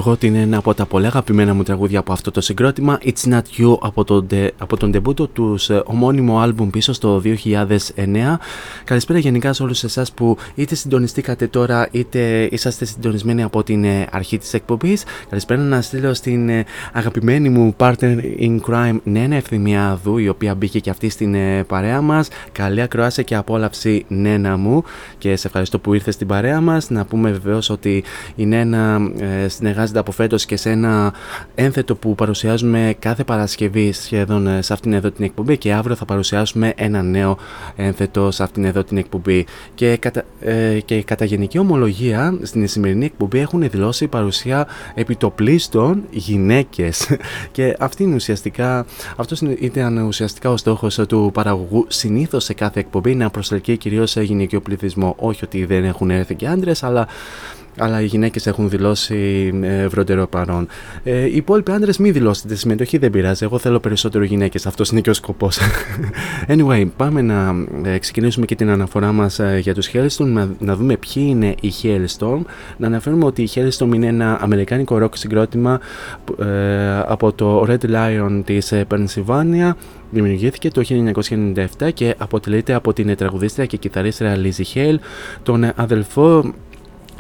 Ομολογώ ότι είναι ένα από τα πολλά αγαπημένα μου τραγούδια από αυτό το συγκρότημα. It's Not You από τον, τε- από τον ντεμπούτο τους ομώνυμο άλμπουμ πίσω στο 2009 Καλησπέρα γενικά σε όλους εσάς που είτε συντονιστήκατε τώρα είτε είσαστε συντονισμένοι από την ε, αρχή της εκπομπής. Καλησπέρα να στείλω στην ε, αγαπημένη μου partner in crime Νένα Ευθυμιάδου η οποία μπήκε και αυτή στην ε, παρέα μας. Καλή ακροάση και απόλαυση Νένα μου. Και σε ευχαριστώ που ήρθες στην παρέα μας. Να πούμε βεβαίως ότι η Νένα ε, συνεργάζεται από φέτος και σε ένα ένθετο που παρουσιάζουμε κάθε Παρασκευή σχεδόν ε, σε αυτήν εδώ την εκπομπή και αύριο θα παρουσιάσουμε ένα νέο ένθετο σε αυτήν εδώ την εκπομπή. Και κατά, ε, και κατά γενική ομολογία στην σημερινή εκπομπή έχουν δηλώσει παρουσία επιτοπλίστων γυναίκες. Και αυτή είναι ουσιαστικά αυτός είναι- ήταν ουσιαστικά ο στόχος του παραγωγού συνήθως σε κάθε εκπομπή να προσελκύει κυρίως σε γυναικείο πληθυσμό. Όχι ότι δεν έχουν έρθει και άντρες αλλά αλλά οι γυναίκες έχουν δηλώσει ε, βροντερό παρόν. Ε, οι υπόλοιποι άντρε μην δηλώσετε συμμετοχή, δεν πειράζει. Εγώ θέλω περισσότερο γυναίκες. Αυτός είναι και ο σκοπός. anyway, πάμε να ε, ξεκινήσουμε και την αναφορά μας για τους Hellstorm, να, να δούμε ποιοι είναι οι Hellstorm. Να αναφέρουμε ότι οι Hellstorm είναι ένα αμερικάνικο rock συγκρότημα ε, από το Red Lion της ε, Pennsylvania. Δημιουργήθηκε το 1997 και αποτελείται από την τραγουδίστρια και κιθαρίστρια Lizzie Hale, τον αδελφό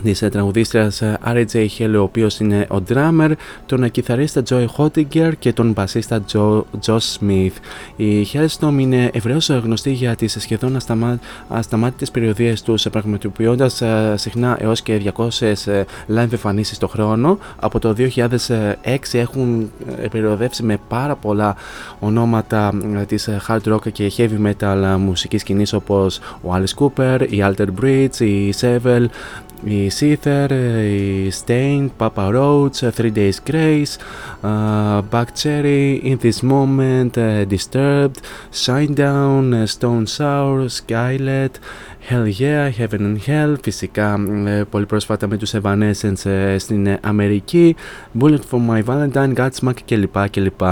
της τραγουδίστριας R.J. Hale, ο οποίος είναι ο drummer, τον κιθαρίστα Joy Hottinger και τον μπασίστα Joe, Josh Smith. Οι Hellstorm είναι ευρέως γνωστοί για τις σχεδόν ασταμά, ασταμάτητες περιοδίες τους, πραγματοποιώντας συχνά έως και 200 ε, live εμφανίσεις το χρόνο. Από το 2006 έχουν ε, περιοδεύσει με πάρα πολλά ονόματα της hard rock και heavy metal μουσικής σκηνής όπως ο Alice Cooper, η Alter Bridge, η Sevel, η Seether, η Stain, Papa Roach, Three Days Grace, uh, Back Cherry, In This Moment, uh, Disturbed, Shinedown, uh, Stone Sour, Skylet, Hell Yeah, Heaven and Hell, φυσικά ε, πολύ πρόσφατα με τους Evanescence ε, στην ε, Αμερική, Bullet for My Valentine, Godsmack κλπ. κλπ.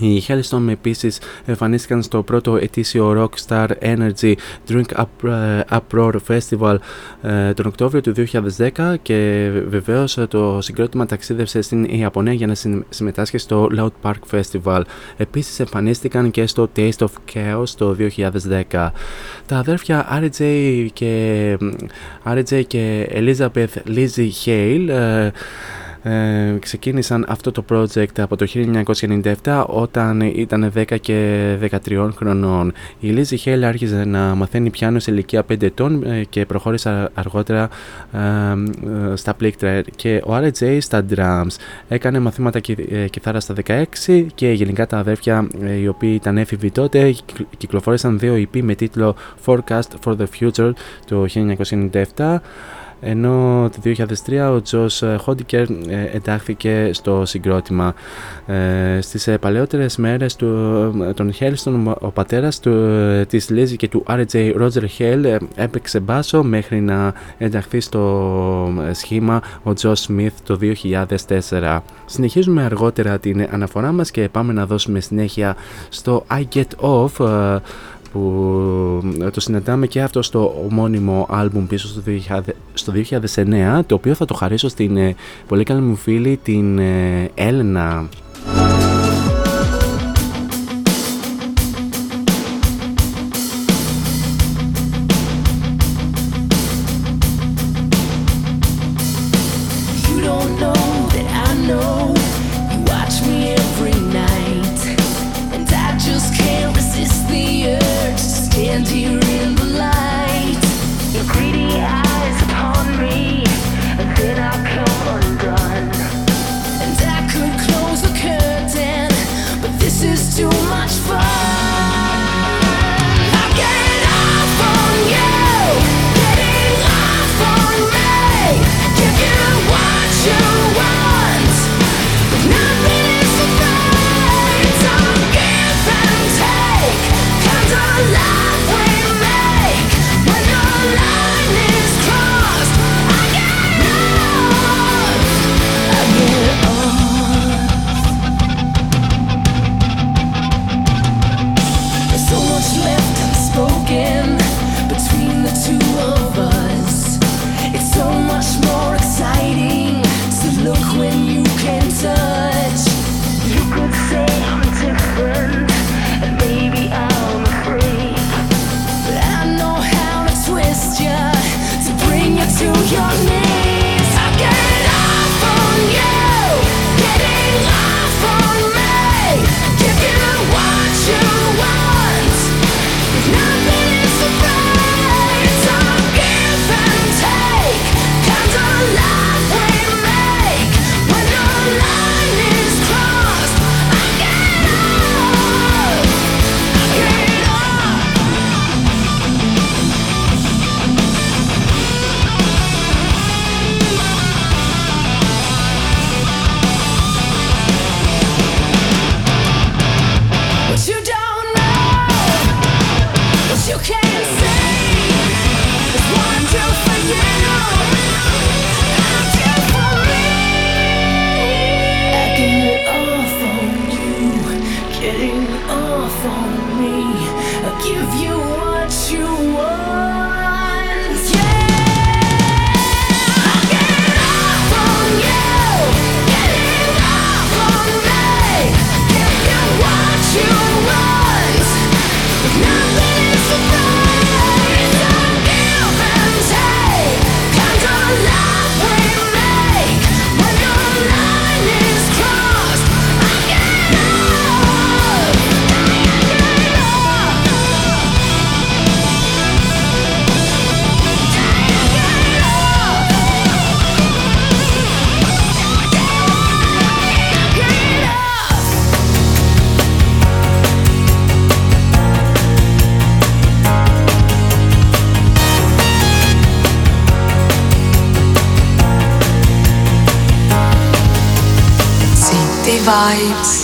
Οι Hellstorm επίσης εμφανίστηκαν στο πρώτο ετήσιο Rockstar Energy Drink Up- ε, Uproar Festival ε, τον Οκτώβριο του 2010 και βεβαίως ε, το συγκρότημα ταξίδευσε στην Ιαπωνία για να συμ- συμμετάσχει στο Loud Park Festival. Επίσης εμφανίστηκαν και στο Taste of Chaos το 2010. Τα αδέρφια RJ και, RJ και Elizabeth Lizzie Hale ε, ε, ξεκίνησαν αυτό το project από το 1997 όταν ήταν 10 και 13 χρονών. Η Lizzie Hale άρχιζε να μαθαίνει πιάνο σε ηλικία 5 ετών ε, και προχώρησε αργότερα ε, ε, στα πλήκτρα και ο RJ στα drums. Έκανε μαθήματα κυ- ε, κιθάρας στα 16 και γενικά τα αδέρφια ε, οι οποίοι ήταν έφηβοι τότε κυκλ- κυκλοφόρησαν δύο EP με τίτλο Forecast for the Future το 1997 ενώ το 2003 ο Τζος Χόντικερ εντάχθηκε στο συγκρότημα. Ε, στις ε, παλαιότερες μέρες του, ε, των Χέλστον ο πατέρας του, ε, της Λίζη και του RJ Roger Hale ε, έπαιξε μπάσο μέχρι να ενταχθεί στο ε, σχήμα ο Τζος Σμιθ το 2004. Συνεχίζουμε αργότερα την αναφορά μας και πάμε να δώσουμε συνέχεια στο I Get Off ε, που ε, το συναντάμε και αυτό στο ομώνυμο άλμπουμ πίσω στο 2000 στο 2009 το οποίο θα το χαρίσω στην ε, πολύ καλή μου φίλη την ε, Έλενα Vibes.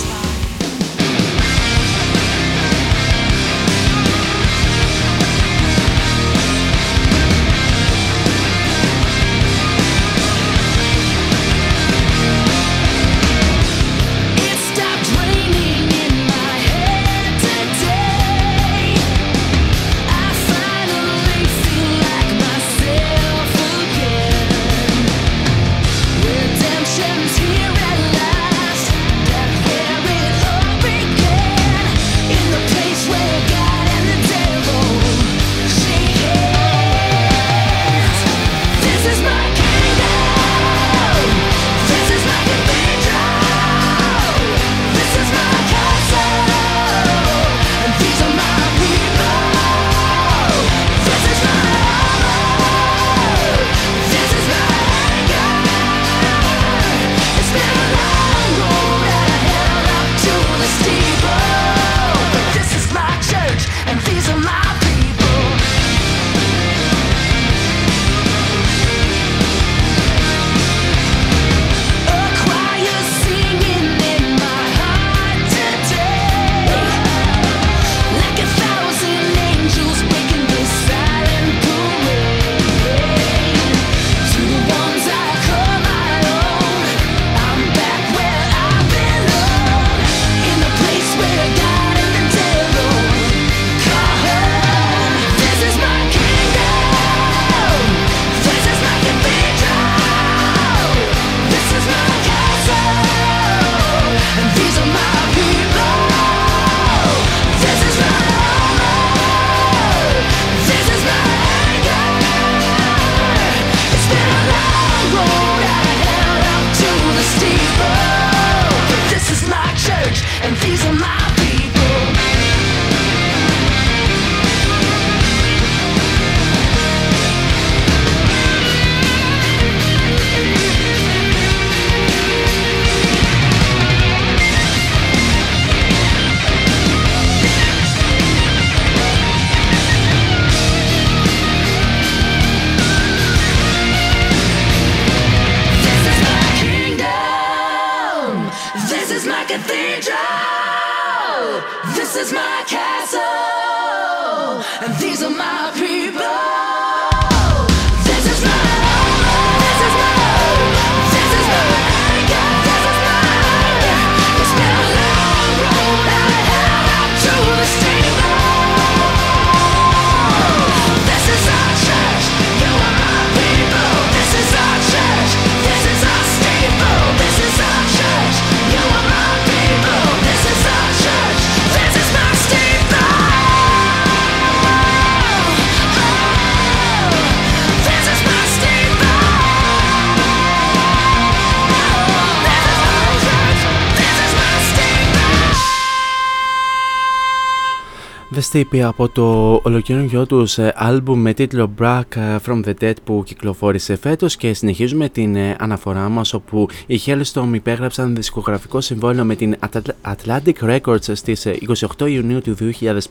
The Stippy από το ολοκαινούργιο τους ε, άλμπουμ με τίτλο Brack ε, From The Dead που κυκλοφόρησε φέτος και συνεχίζουμε την ε, αναφορά μας όπου οι Hellstorm υπέγραψαν δισκογραφικό συμβόλαιο με την Atl- Atlantic Records στις ε, 28 Ιουνίου του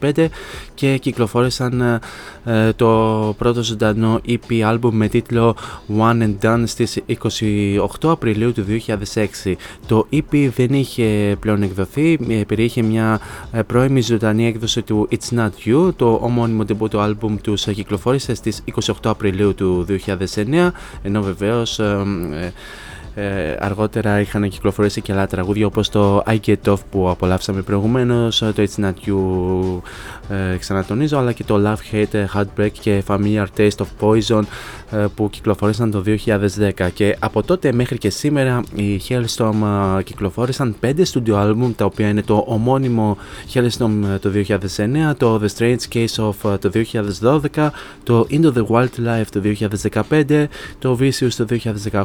2005 και κυκλοφόρησαν ε, ε, το πρώτο ζωντανό EP άλμπουμ με τίτλο One and Done στις 28 Απριλίου του 2006. Το EP δεν είχε πλέον εκδοθεί, ε, περιείχε μια ε, πρώιμη ζωντανή έκδοση του It's Not You, το ομώνυμο debut άλμπουμ τους ε, κυκλοφόρησε στις 28 Απριλίου του 2009, ενώ βεβαίως ε, ε, ε, αργότερα είχαν κυκλοφορήσει και άλλα τραγούδια όπως το I Get Off που απολαύσαμε προηγουμένως, ε, το It's Not You ε, ξανατονίζω, αλλά και το Love Hate, Heartbreak και Familiar Taste of Poison ε, που κυκλοφόρησαν το 2010 και από τότε μέχρι και σήμερα οι Hellstorm ε, κυκλοφόρησαν 5 studio album τα οποία είναι το ομώνυμο Hellstorm ε, το 2009, το The Strange Case of ε, το 2012, το Into the Wildlife το 2015, το Vicious το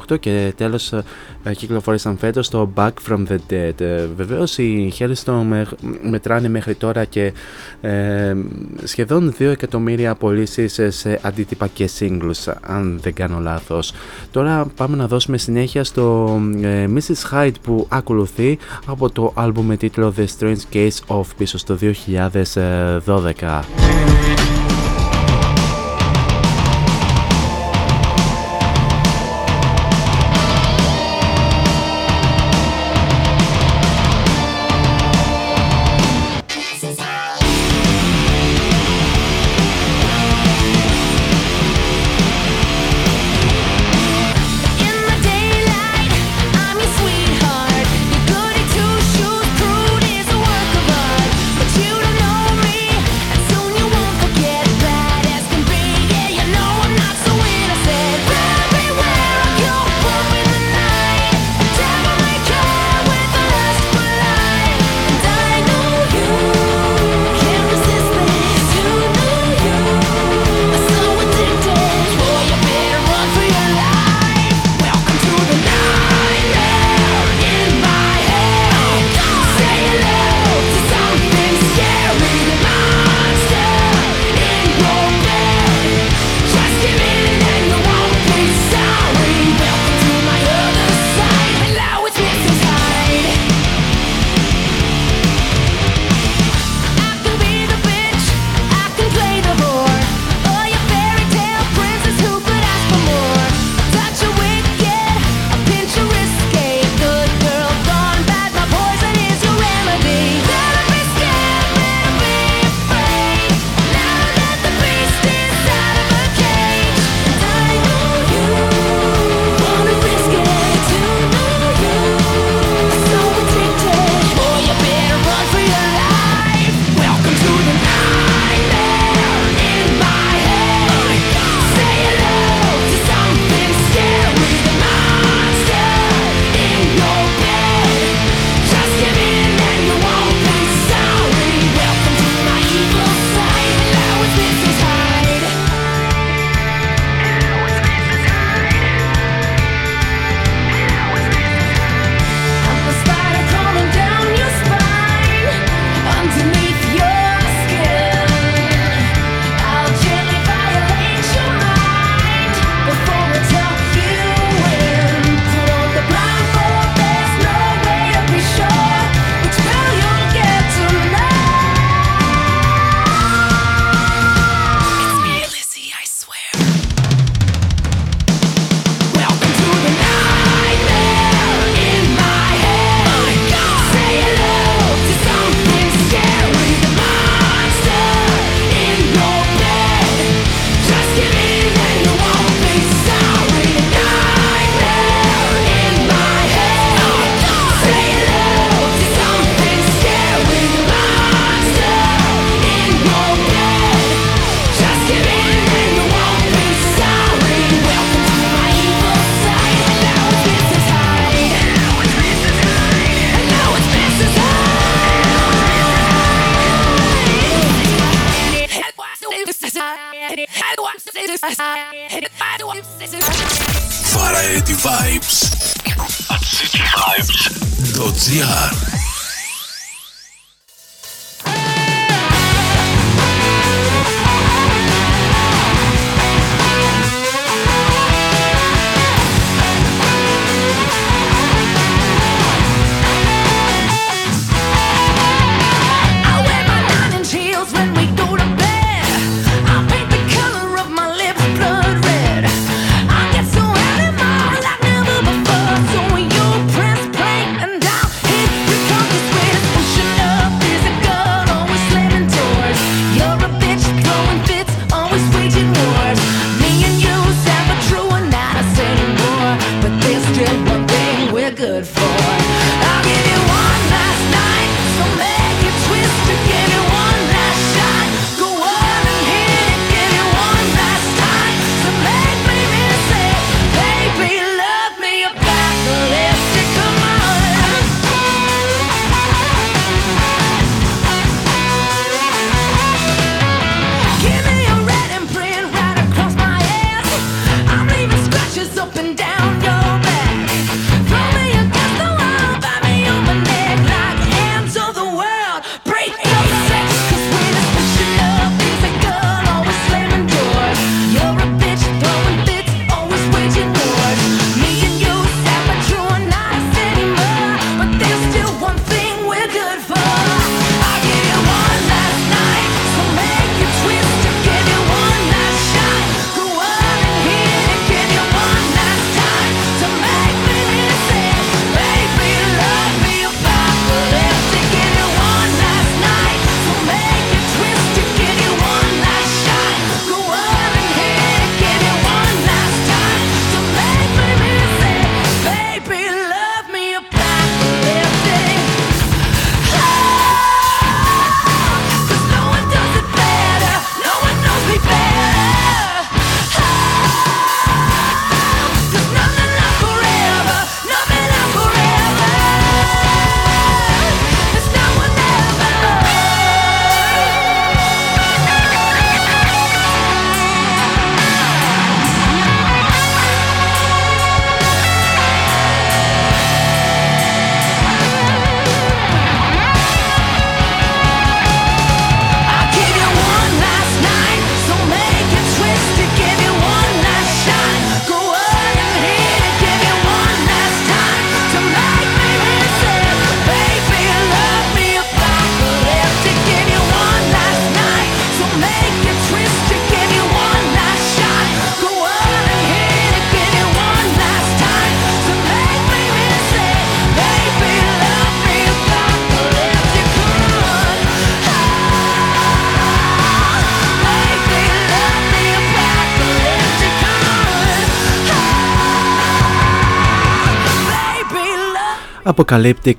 2018 και τέλος ε, ε, κυκλοφόρησαν φέτος το Back from the Dead. Ε, Βεβαίως οι Hellstorm ε, μετράνε μέχρι τώρα και ε, σχεδόν 2 εκατομμύρια πωλήσει σε αντίτυπα και singles αν δεν κάνω λάθος. Τώρα πάμε να δώσουμε συνέχεια στο ε, Mrs. Hyde που ακολουθεί από το άλμπουμ με τίτλο The Strange Case of πίσω στο 2012.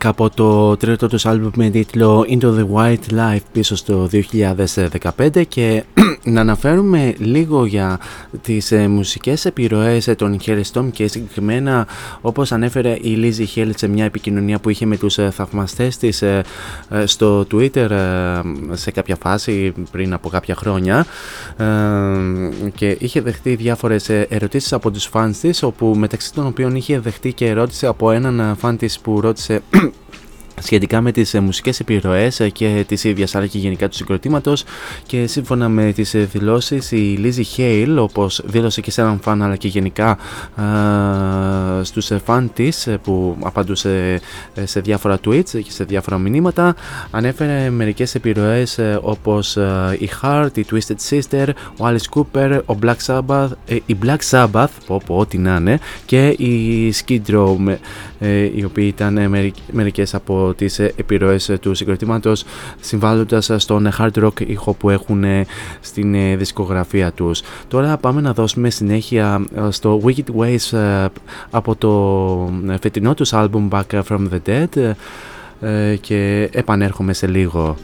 από το τρίτο τους άλμπουμ με τίτλο Into the White Life πίσω στο 2015 και να αναφέρουμε λίγο για τις ε, μουσικές επιρροές ε, των Χελστόμ και συγκεκριμένα όπως ανέφερε η Λίζη Χέλτ σε μια επικοινωνία που είχε με τους ε, θαυμαστές της ε, ε, στο Twitter ε, σε κάποια φάση πριν από κάποια χρόνια και είχε δεχτεί διάφορες ερωτήσεις από τους φανς της όπου μεταξύ των οποίων είχε δεχτεί και ερώτηση από έναν φαν της που হচ্ছে σχετικά με τις ε, μουσικές επιρροές ε, και της ίδιας αλλά και γενικά του συγκροτήματος. Και σύμφωνα με τις ε, δηλώσεις η Λίζη Χέιλ όπως δήλωσε και σε έναν φαν αλλά και γενικά στους στους φαν της που απαντούσε σε διάφορα tweets και σε διάφορα μηνύματα ανέφερε μερικές επιρροές όπως η Heart, η Twisted Sister, ο Alice Cooper, ο Black Sabbath, η Black Sabbath πω πω ό,τι να είναι και η Skid Row οι οποίοι ήταν μερικές από Τις ε, επιρροές ε, του συγκροτήματος, συμβάλλοντας ε, στον hard rock ήχο που έχουν στην δισκογραφία τους. Τώρα πάμε να δώσουμε συνέχεια στο Wicked Ways από το φετινό τους album Back From The Dead και επανέρχομαι σε λίγο.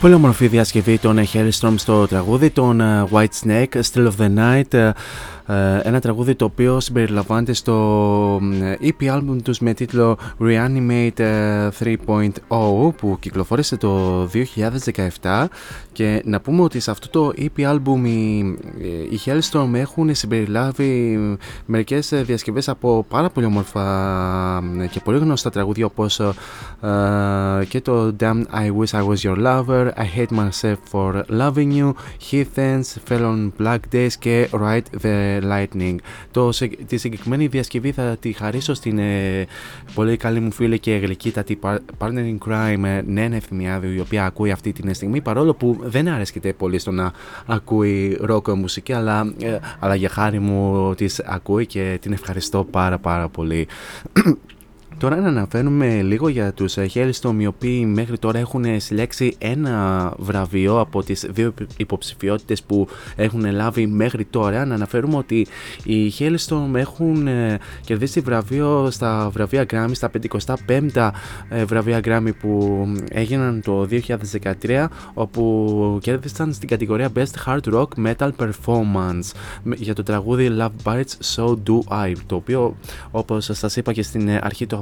Πολύ όμορφη διασκευή των Hellstrom στο τραγούδι, των ε, White Snake, Still of the Night, ε, ε, ένα τραγούδι το οποίο συμπεριλαμβάνεται στο EP album τους με τίτλο Reanimate ε, 3.0 που κυκλοφόρησε το 2017 και να πούμε ότι σε αυτό το EP album οι, οι Hellstorm έχουν συμπεριλάβει μερικές ε, διασκευές από πάρα πολύ όμορφα και πολύ γνωστά τραγούδια όπως και το Damn I Wish I Was Your Lover, I Hate Myself For Loving You, Heathens, Fell On Black Days και Ride The Lightning. Το, τη συγκεκριμένη διασκευή θα τη χαρίσω στην ε, πολύ καλή μου φίλη και γλυκύτατη partner in crime ε, Νένα Ευθυμιάδη, η οποία ακούει αυτή την στιγμή. Παρόλο που δεν αρέσκεται πολύ στο να ακούει ροκ μουσική, αλλά, ε, αλλά για χάρη μου της ακούει και την ευχαριστώ πάρα πάρα πολύ. Τώρα να αναφέρουμε λίγο για τους ε, Χέλιστομ οι οποίοι μέχρι τώρα έχουν ε, συλλέξει ένα βραβείο από τις δύο υποψηφιότητες που έχουν ε, λάβει μέχρι τώρα. Να αναφέρουμε ότι οι Χέλιστομ έχουν κερδίσει βραβείο στα βραβεία Grammy, στα 55 βραβεία Grammy που έγιναν το 2013 όπου κέρδισαν στην κατηγορία Best Hard Rock Metal Performance για το τραγούδι Love Bites So Do I το οποίο όπως σας είπα και στην αρχή του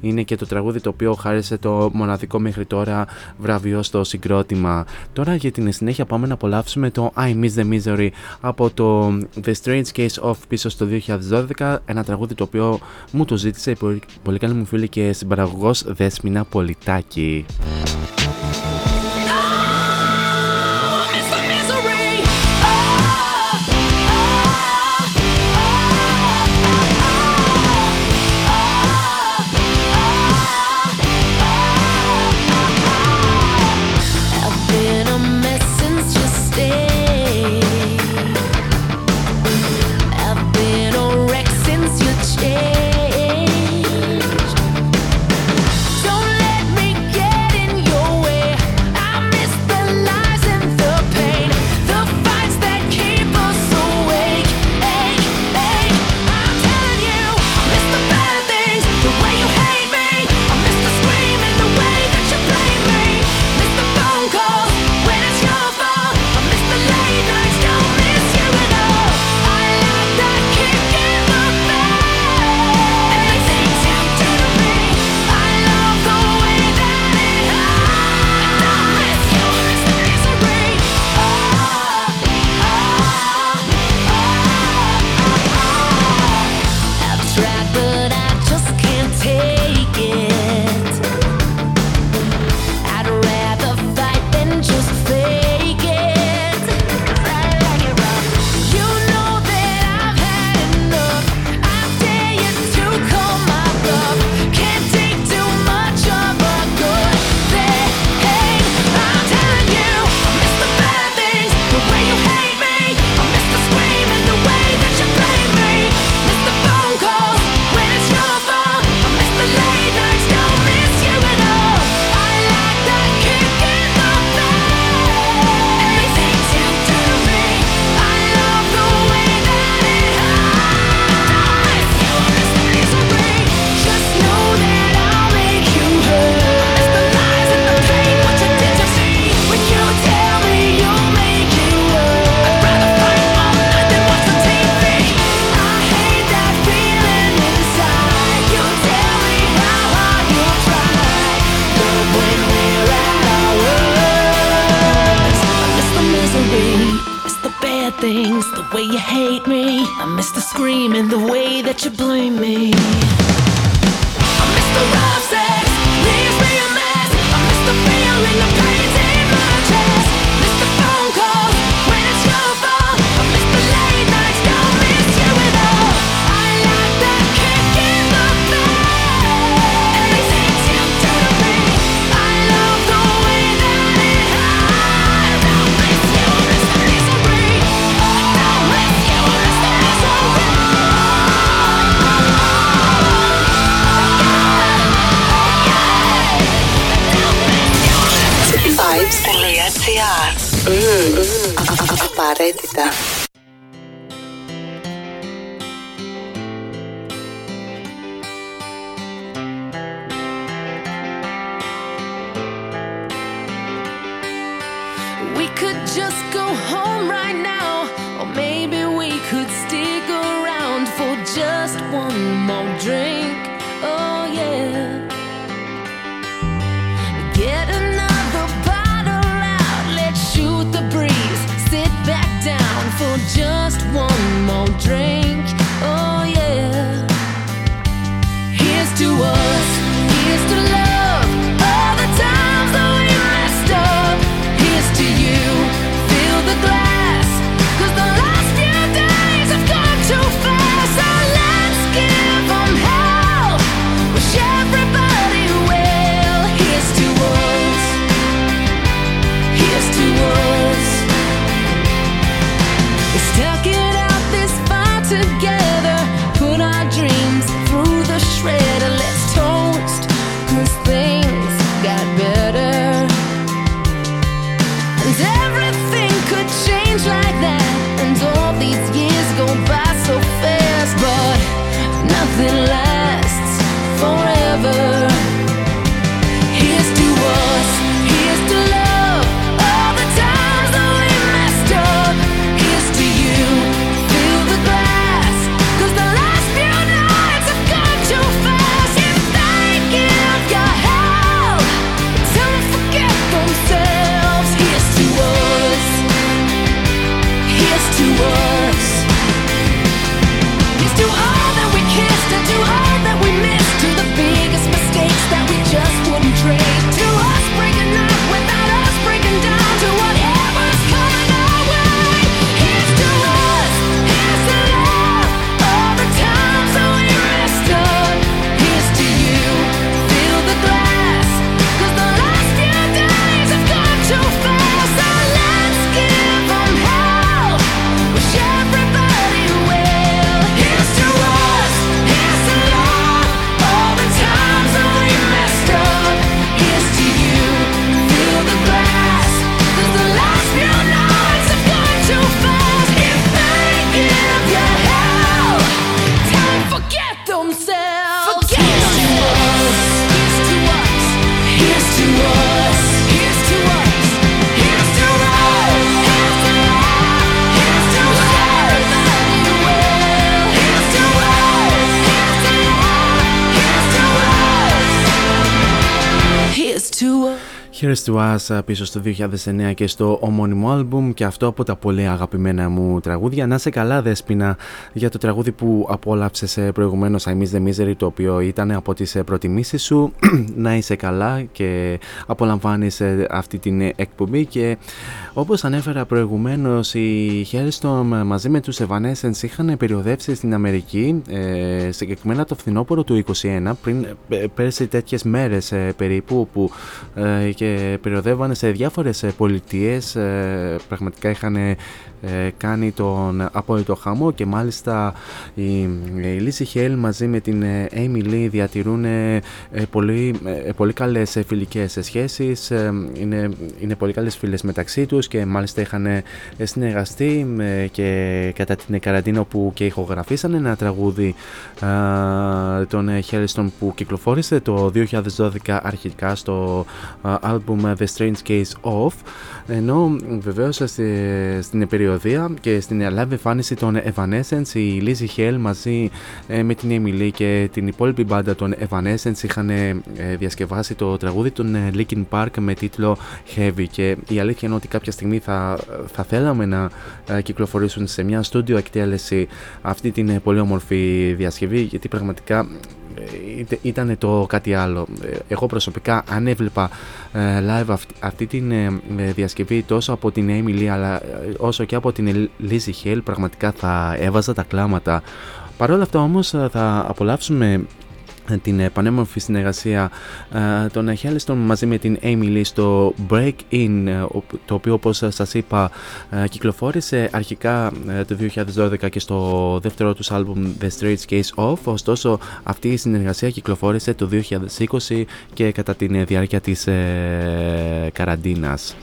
είναι και το τραγούδι το οποίο χάρισε το μοναδικό μέχρι τώρα βραβείο στο συγκρότημα. Τώρα για την συνέχεια πάμε να απολαύσουμε το I Miss the Misery από το The Strange Case of πίσω στο 2012 ένα τραγούδι το οποίο μου το ζήτησε η πολύ καλή μου φίλη και συμπαραγωγός Δέσμινα Πολιτάκη. Here's to Us πίσω στο 2009 και στο ομώνυμο άλμπουμ και αυτό από τα πολύ αγαπημένα μου τραγούδια. Να σε καλά Δέσποινα για το τραγούδι που απόλαυσες προηγουμένως I Miss the Misery το οποίο ήταν από τις προτιμήσεις σου. να είσαι καλά και απολαμβάνεις αυτή την εκπομπή και όπως ανέφερα προηγουμένως οι Hellstorm μαζί με τους Evanescence είχαν περιοδεύσει στην Αμερική ε, συγκεκριμένα το φθινόπωρο του 2021 πριν ε, πέρσι τέτοιες μέρες ε, περίπου που ε, και περιοδεύανε σε διάφορες ε, πολιτείες ε, πραγματικά είχαν ε, κάνει τον απόλυτο χαμό και μάλιστα η, η Lizzie Hale μαζί με την ε, Amy Lee διατηρούν ε, ε, πολύ, ε, πολύ καλές ε, φιλικές ε, σχέσεις ε, είναι, είναι πολύ καλές φίλες μεταξύ τους και μάλιστα είχαν ε, συνεργαστεί ε, και κατά την καραντίνα που και ηχογραφήσαν ένα τραγούδι ε, των ε, Hellstorm που κυκλοφόρησε το 2012 αρχικά στο ε, album The Strange Case Of ενώ βεβαίως στη, στην περιοδία και στην live εμφάνιση των Evanescence η Lizzie Hale μαζί ε, με την Emily και την υπόλοιπη μπάντα των Evanescence είχαν ε, διασκευάσει το τραγούδι των ε, Linkin Park με τίτλο Heavy. Και η αλήθεια είναι ότι κάποια στιγμή θα, θα θέλαμε να ε, κυκλοφορήσουν σε μια στούντιο εκτέλεση αυτή την ε, πολύ όμορφη διασκευή γιατί πραγματικά ε, ήταν το κάτι άλλο. Ε, Εγώ προσωπικά αν έβλεπα ε, live αυτή, αυτή την ε, ε, διασκευή τόσο από την Amy Lee αλλά ε, όσο και από την Lizzie Hale πραγματικά θα έβαζα τα κλάματα. Παρ' όλα αυτά όμως ε, θα απολαύσουμε την ε, πανέμορφη συνεργασία ε, των Hellstorm μαζί με την Amy Lee στο Break In ε, ο- το οποίο όπως σας είπα ε, κυκλοφόρησε αρχικά ε, το 2012 και στο δεύτερο τους άλμπουμ The Straight Case Off ωστόσο αυτή η συνεργασία κυκλοφόρησε το 2020 και κατά τη διάρκεια της ε, καραντίνας.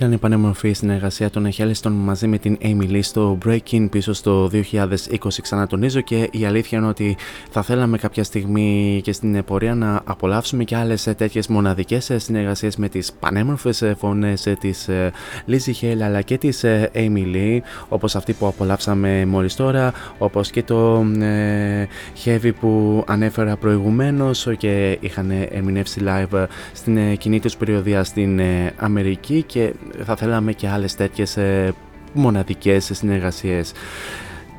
Ήταν η πανέμορφη συνεργασία των Hellston μαζί με την Amy Lee στο Breaking πίσω στο 2020 ξανατονίζω και η αλήθεια είναι ότι θα θέλαμε κάποια στιγμή και στην πορεία να απολαύσουμε και άλλες ε, τέτοιες μοναδικές ε, συνεργασίες με τις πανέμορφες ε, φωνές ε, της ε, Lizzie Hale αλλά και της ε, Amy Lee όπως αυτή που απολαύσαμε μόλις τώρα όπως και το ε, Heavy που ανέφερα προηγουμένως και είχαν ερμηνεύσει live ε, στην ε, κοινή τους περιοδία στην ε, Αμερική και θα θέλαμε και άλλες τέτοιες ε, μοναδικές συνεργασίες.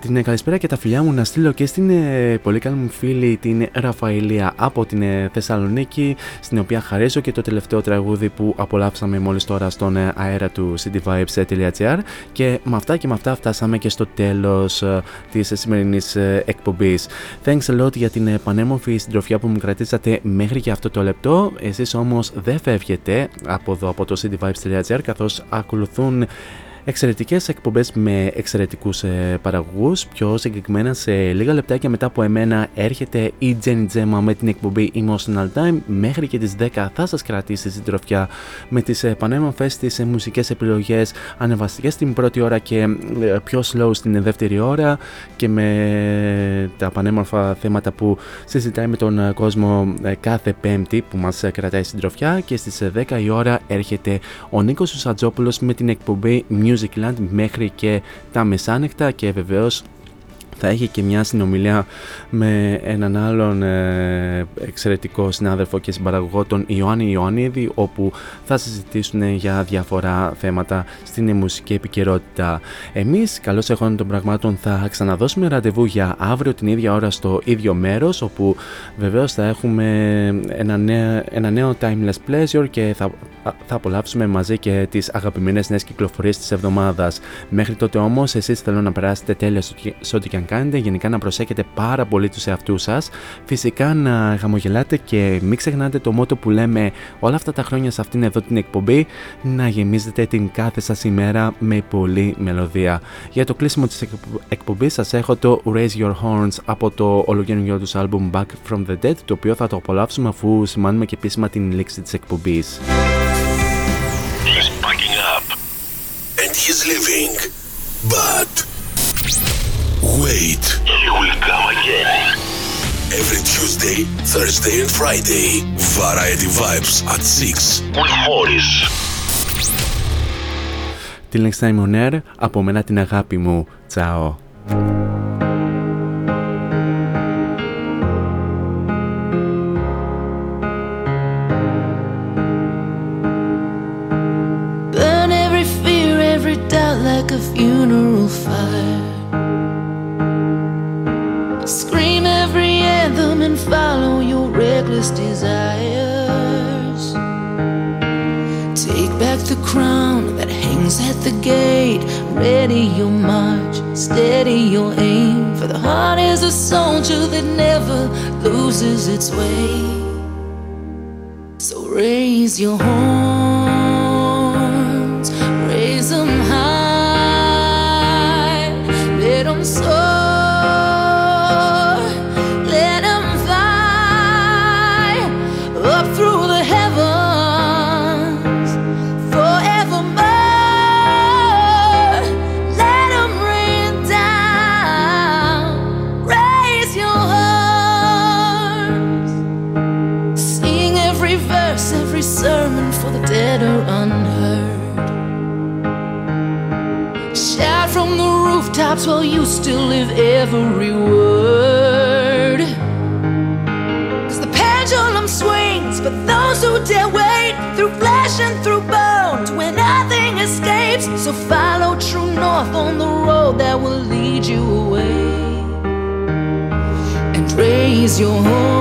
Την ε, καλησπέρα και τα φιλιά μου να στείλω και στην ε, πολύ καλή μου φίλη την Ραφαηλία από την ε, Θεσσαλονίκη στην οποία χαρίζω και το τελευταίο τραγούδι που απολαύσαμε μόλις τώρα στον ε, αέρα του cityvibes.gr και με αυτά και με αυτά φτάσαμε και στο τέλος ε, της σημερινής ε, εκπομπής. Thanks a lot για την ε, πανέμορφη συντροφιά που μου κρατήσατε μέχρι και αυτό το λεπτό. Εσείς όμως δεν φεύγετε από εδώ από το cityvibes.gr καθώς ακολουθούν Εξαιρετικές εκπομπές με εξαιρετικούς ε, παραγωγούς. Πιο συγκεκριμένα σε λίγα λεπτάκια μετά από εμένα έρχεται η Jenny Gemma με την εκπομπή Emotional Time. Μέχρι και τις 10 θα σας κρατήσει στην τροφιά με τις ε, πανέμορφες τις ε, μουσικές επιλογές ανεβαστικές στην πρώτη ώρα και ε, πιο slow στην δεύτερη ώρα και με τα πανέμορφα θέματα που συζητάει με τον ε, κόσμο ε, κάθε πέμπτη που μας ε, κρατάει στην τροφιά και στις ε, 10 η ώρα έρχεται ο Νίκος Σουσατζόπουλος με την εκπομπή Musicland μέχρι και τα μεσάνυχτα και βεβαίως θα έχει και μια συνομιλία με έναν άλλον ε, εξαιρετικό συνάδελφο και συμπαραγωγό τον Ιωάννη Ιωαννίδη όπου θα συζητήσουν για διάφορα θέματα στην μουσική επικαιρότητα. Εμείς καλώς εχόντων των πραγμάτων θα ξαναδώσουμε ραντεβού για αύριο την ίδια ώρα στο ίδιο μέρος όπου βεβαίως θα έχουμε ένα νέο, ένα νέο timeless pleasure και θα, θα απολαύσουμε μαζί και τις αγαπημένες νέες κυκλοφορίες της εβδομάδας. Μέχρι τότε όμως εσείς θέλω να περάσετε τέλεια στο- σε ό,τι και αν κάνετε, γενικά να προσέχετε πάρα πολύ τους εαυτούς σας, φυσικά να χαμογελάτε και μην ξεχνάτε το μότο που λέμε όλα αυτά τα χρόνια σε αυτήν εδώ την εκπομπή, να γεμίζετε την κάθε σας ημέρα με πολλή μελωδία. Για το κλείσιμο της εκπο- εκπομπής σας έχω το Raise Your Horns από το ολοκαινούργιο τους άλμπουμ Back From The Dead, το οποίο θα το απολαύσουμε αφού σημάνουμε και επίσημα την λήξη της εκπομπής. He's packing up and he's leaving. But wait, he will come again. Every Tuesday, Thursday, and Friday, Variety Vibes at 6 with Morris. Till next time on air, από μένα την αγάπη μου. Τσάω. Burn every fear, every doubt like a funeral fire. and follow your reckless desires. Take back the crown that hangs at the gate. Ready your march, steady your aim. For the heart is a soldier that never loses its way. So raise your horns, every word. Cause the pendulum swings, but those who dare wait through flesh and through bones where nothing escapes. So follow true north on the road that will lead you away. And raise your home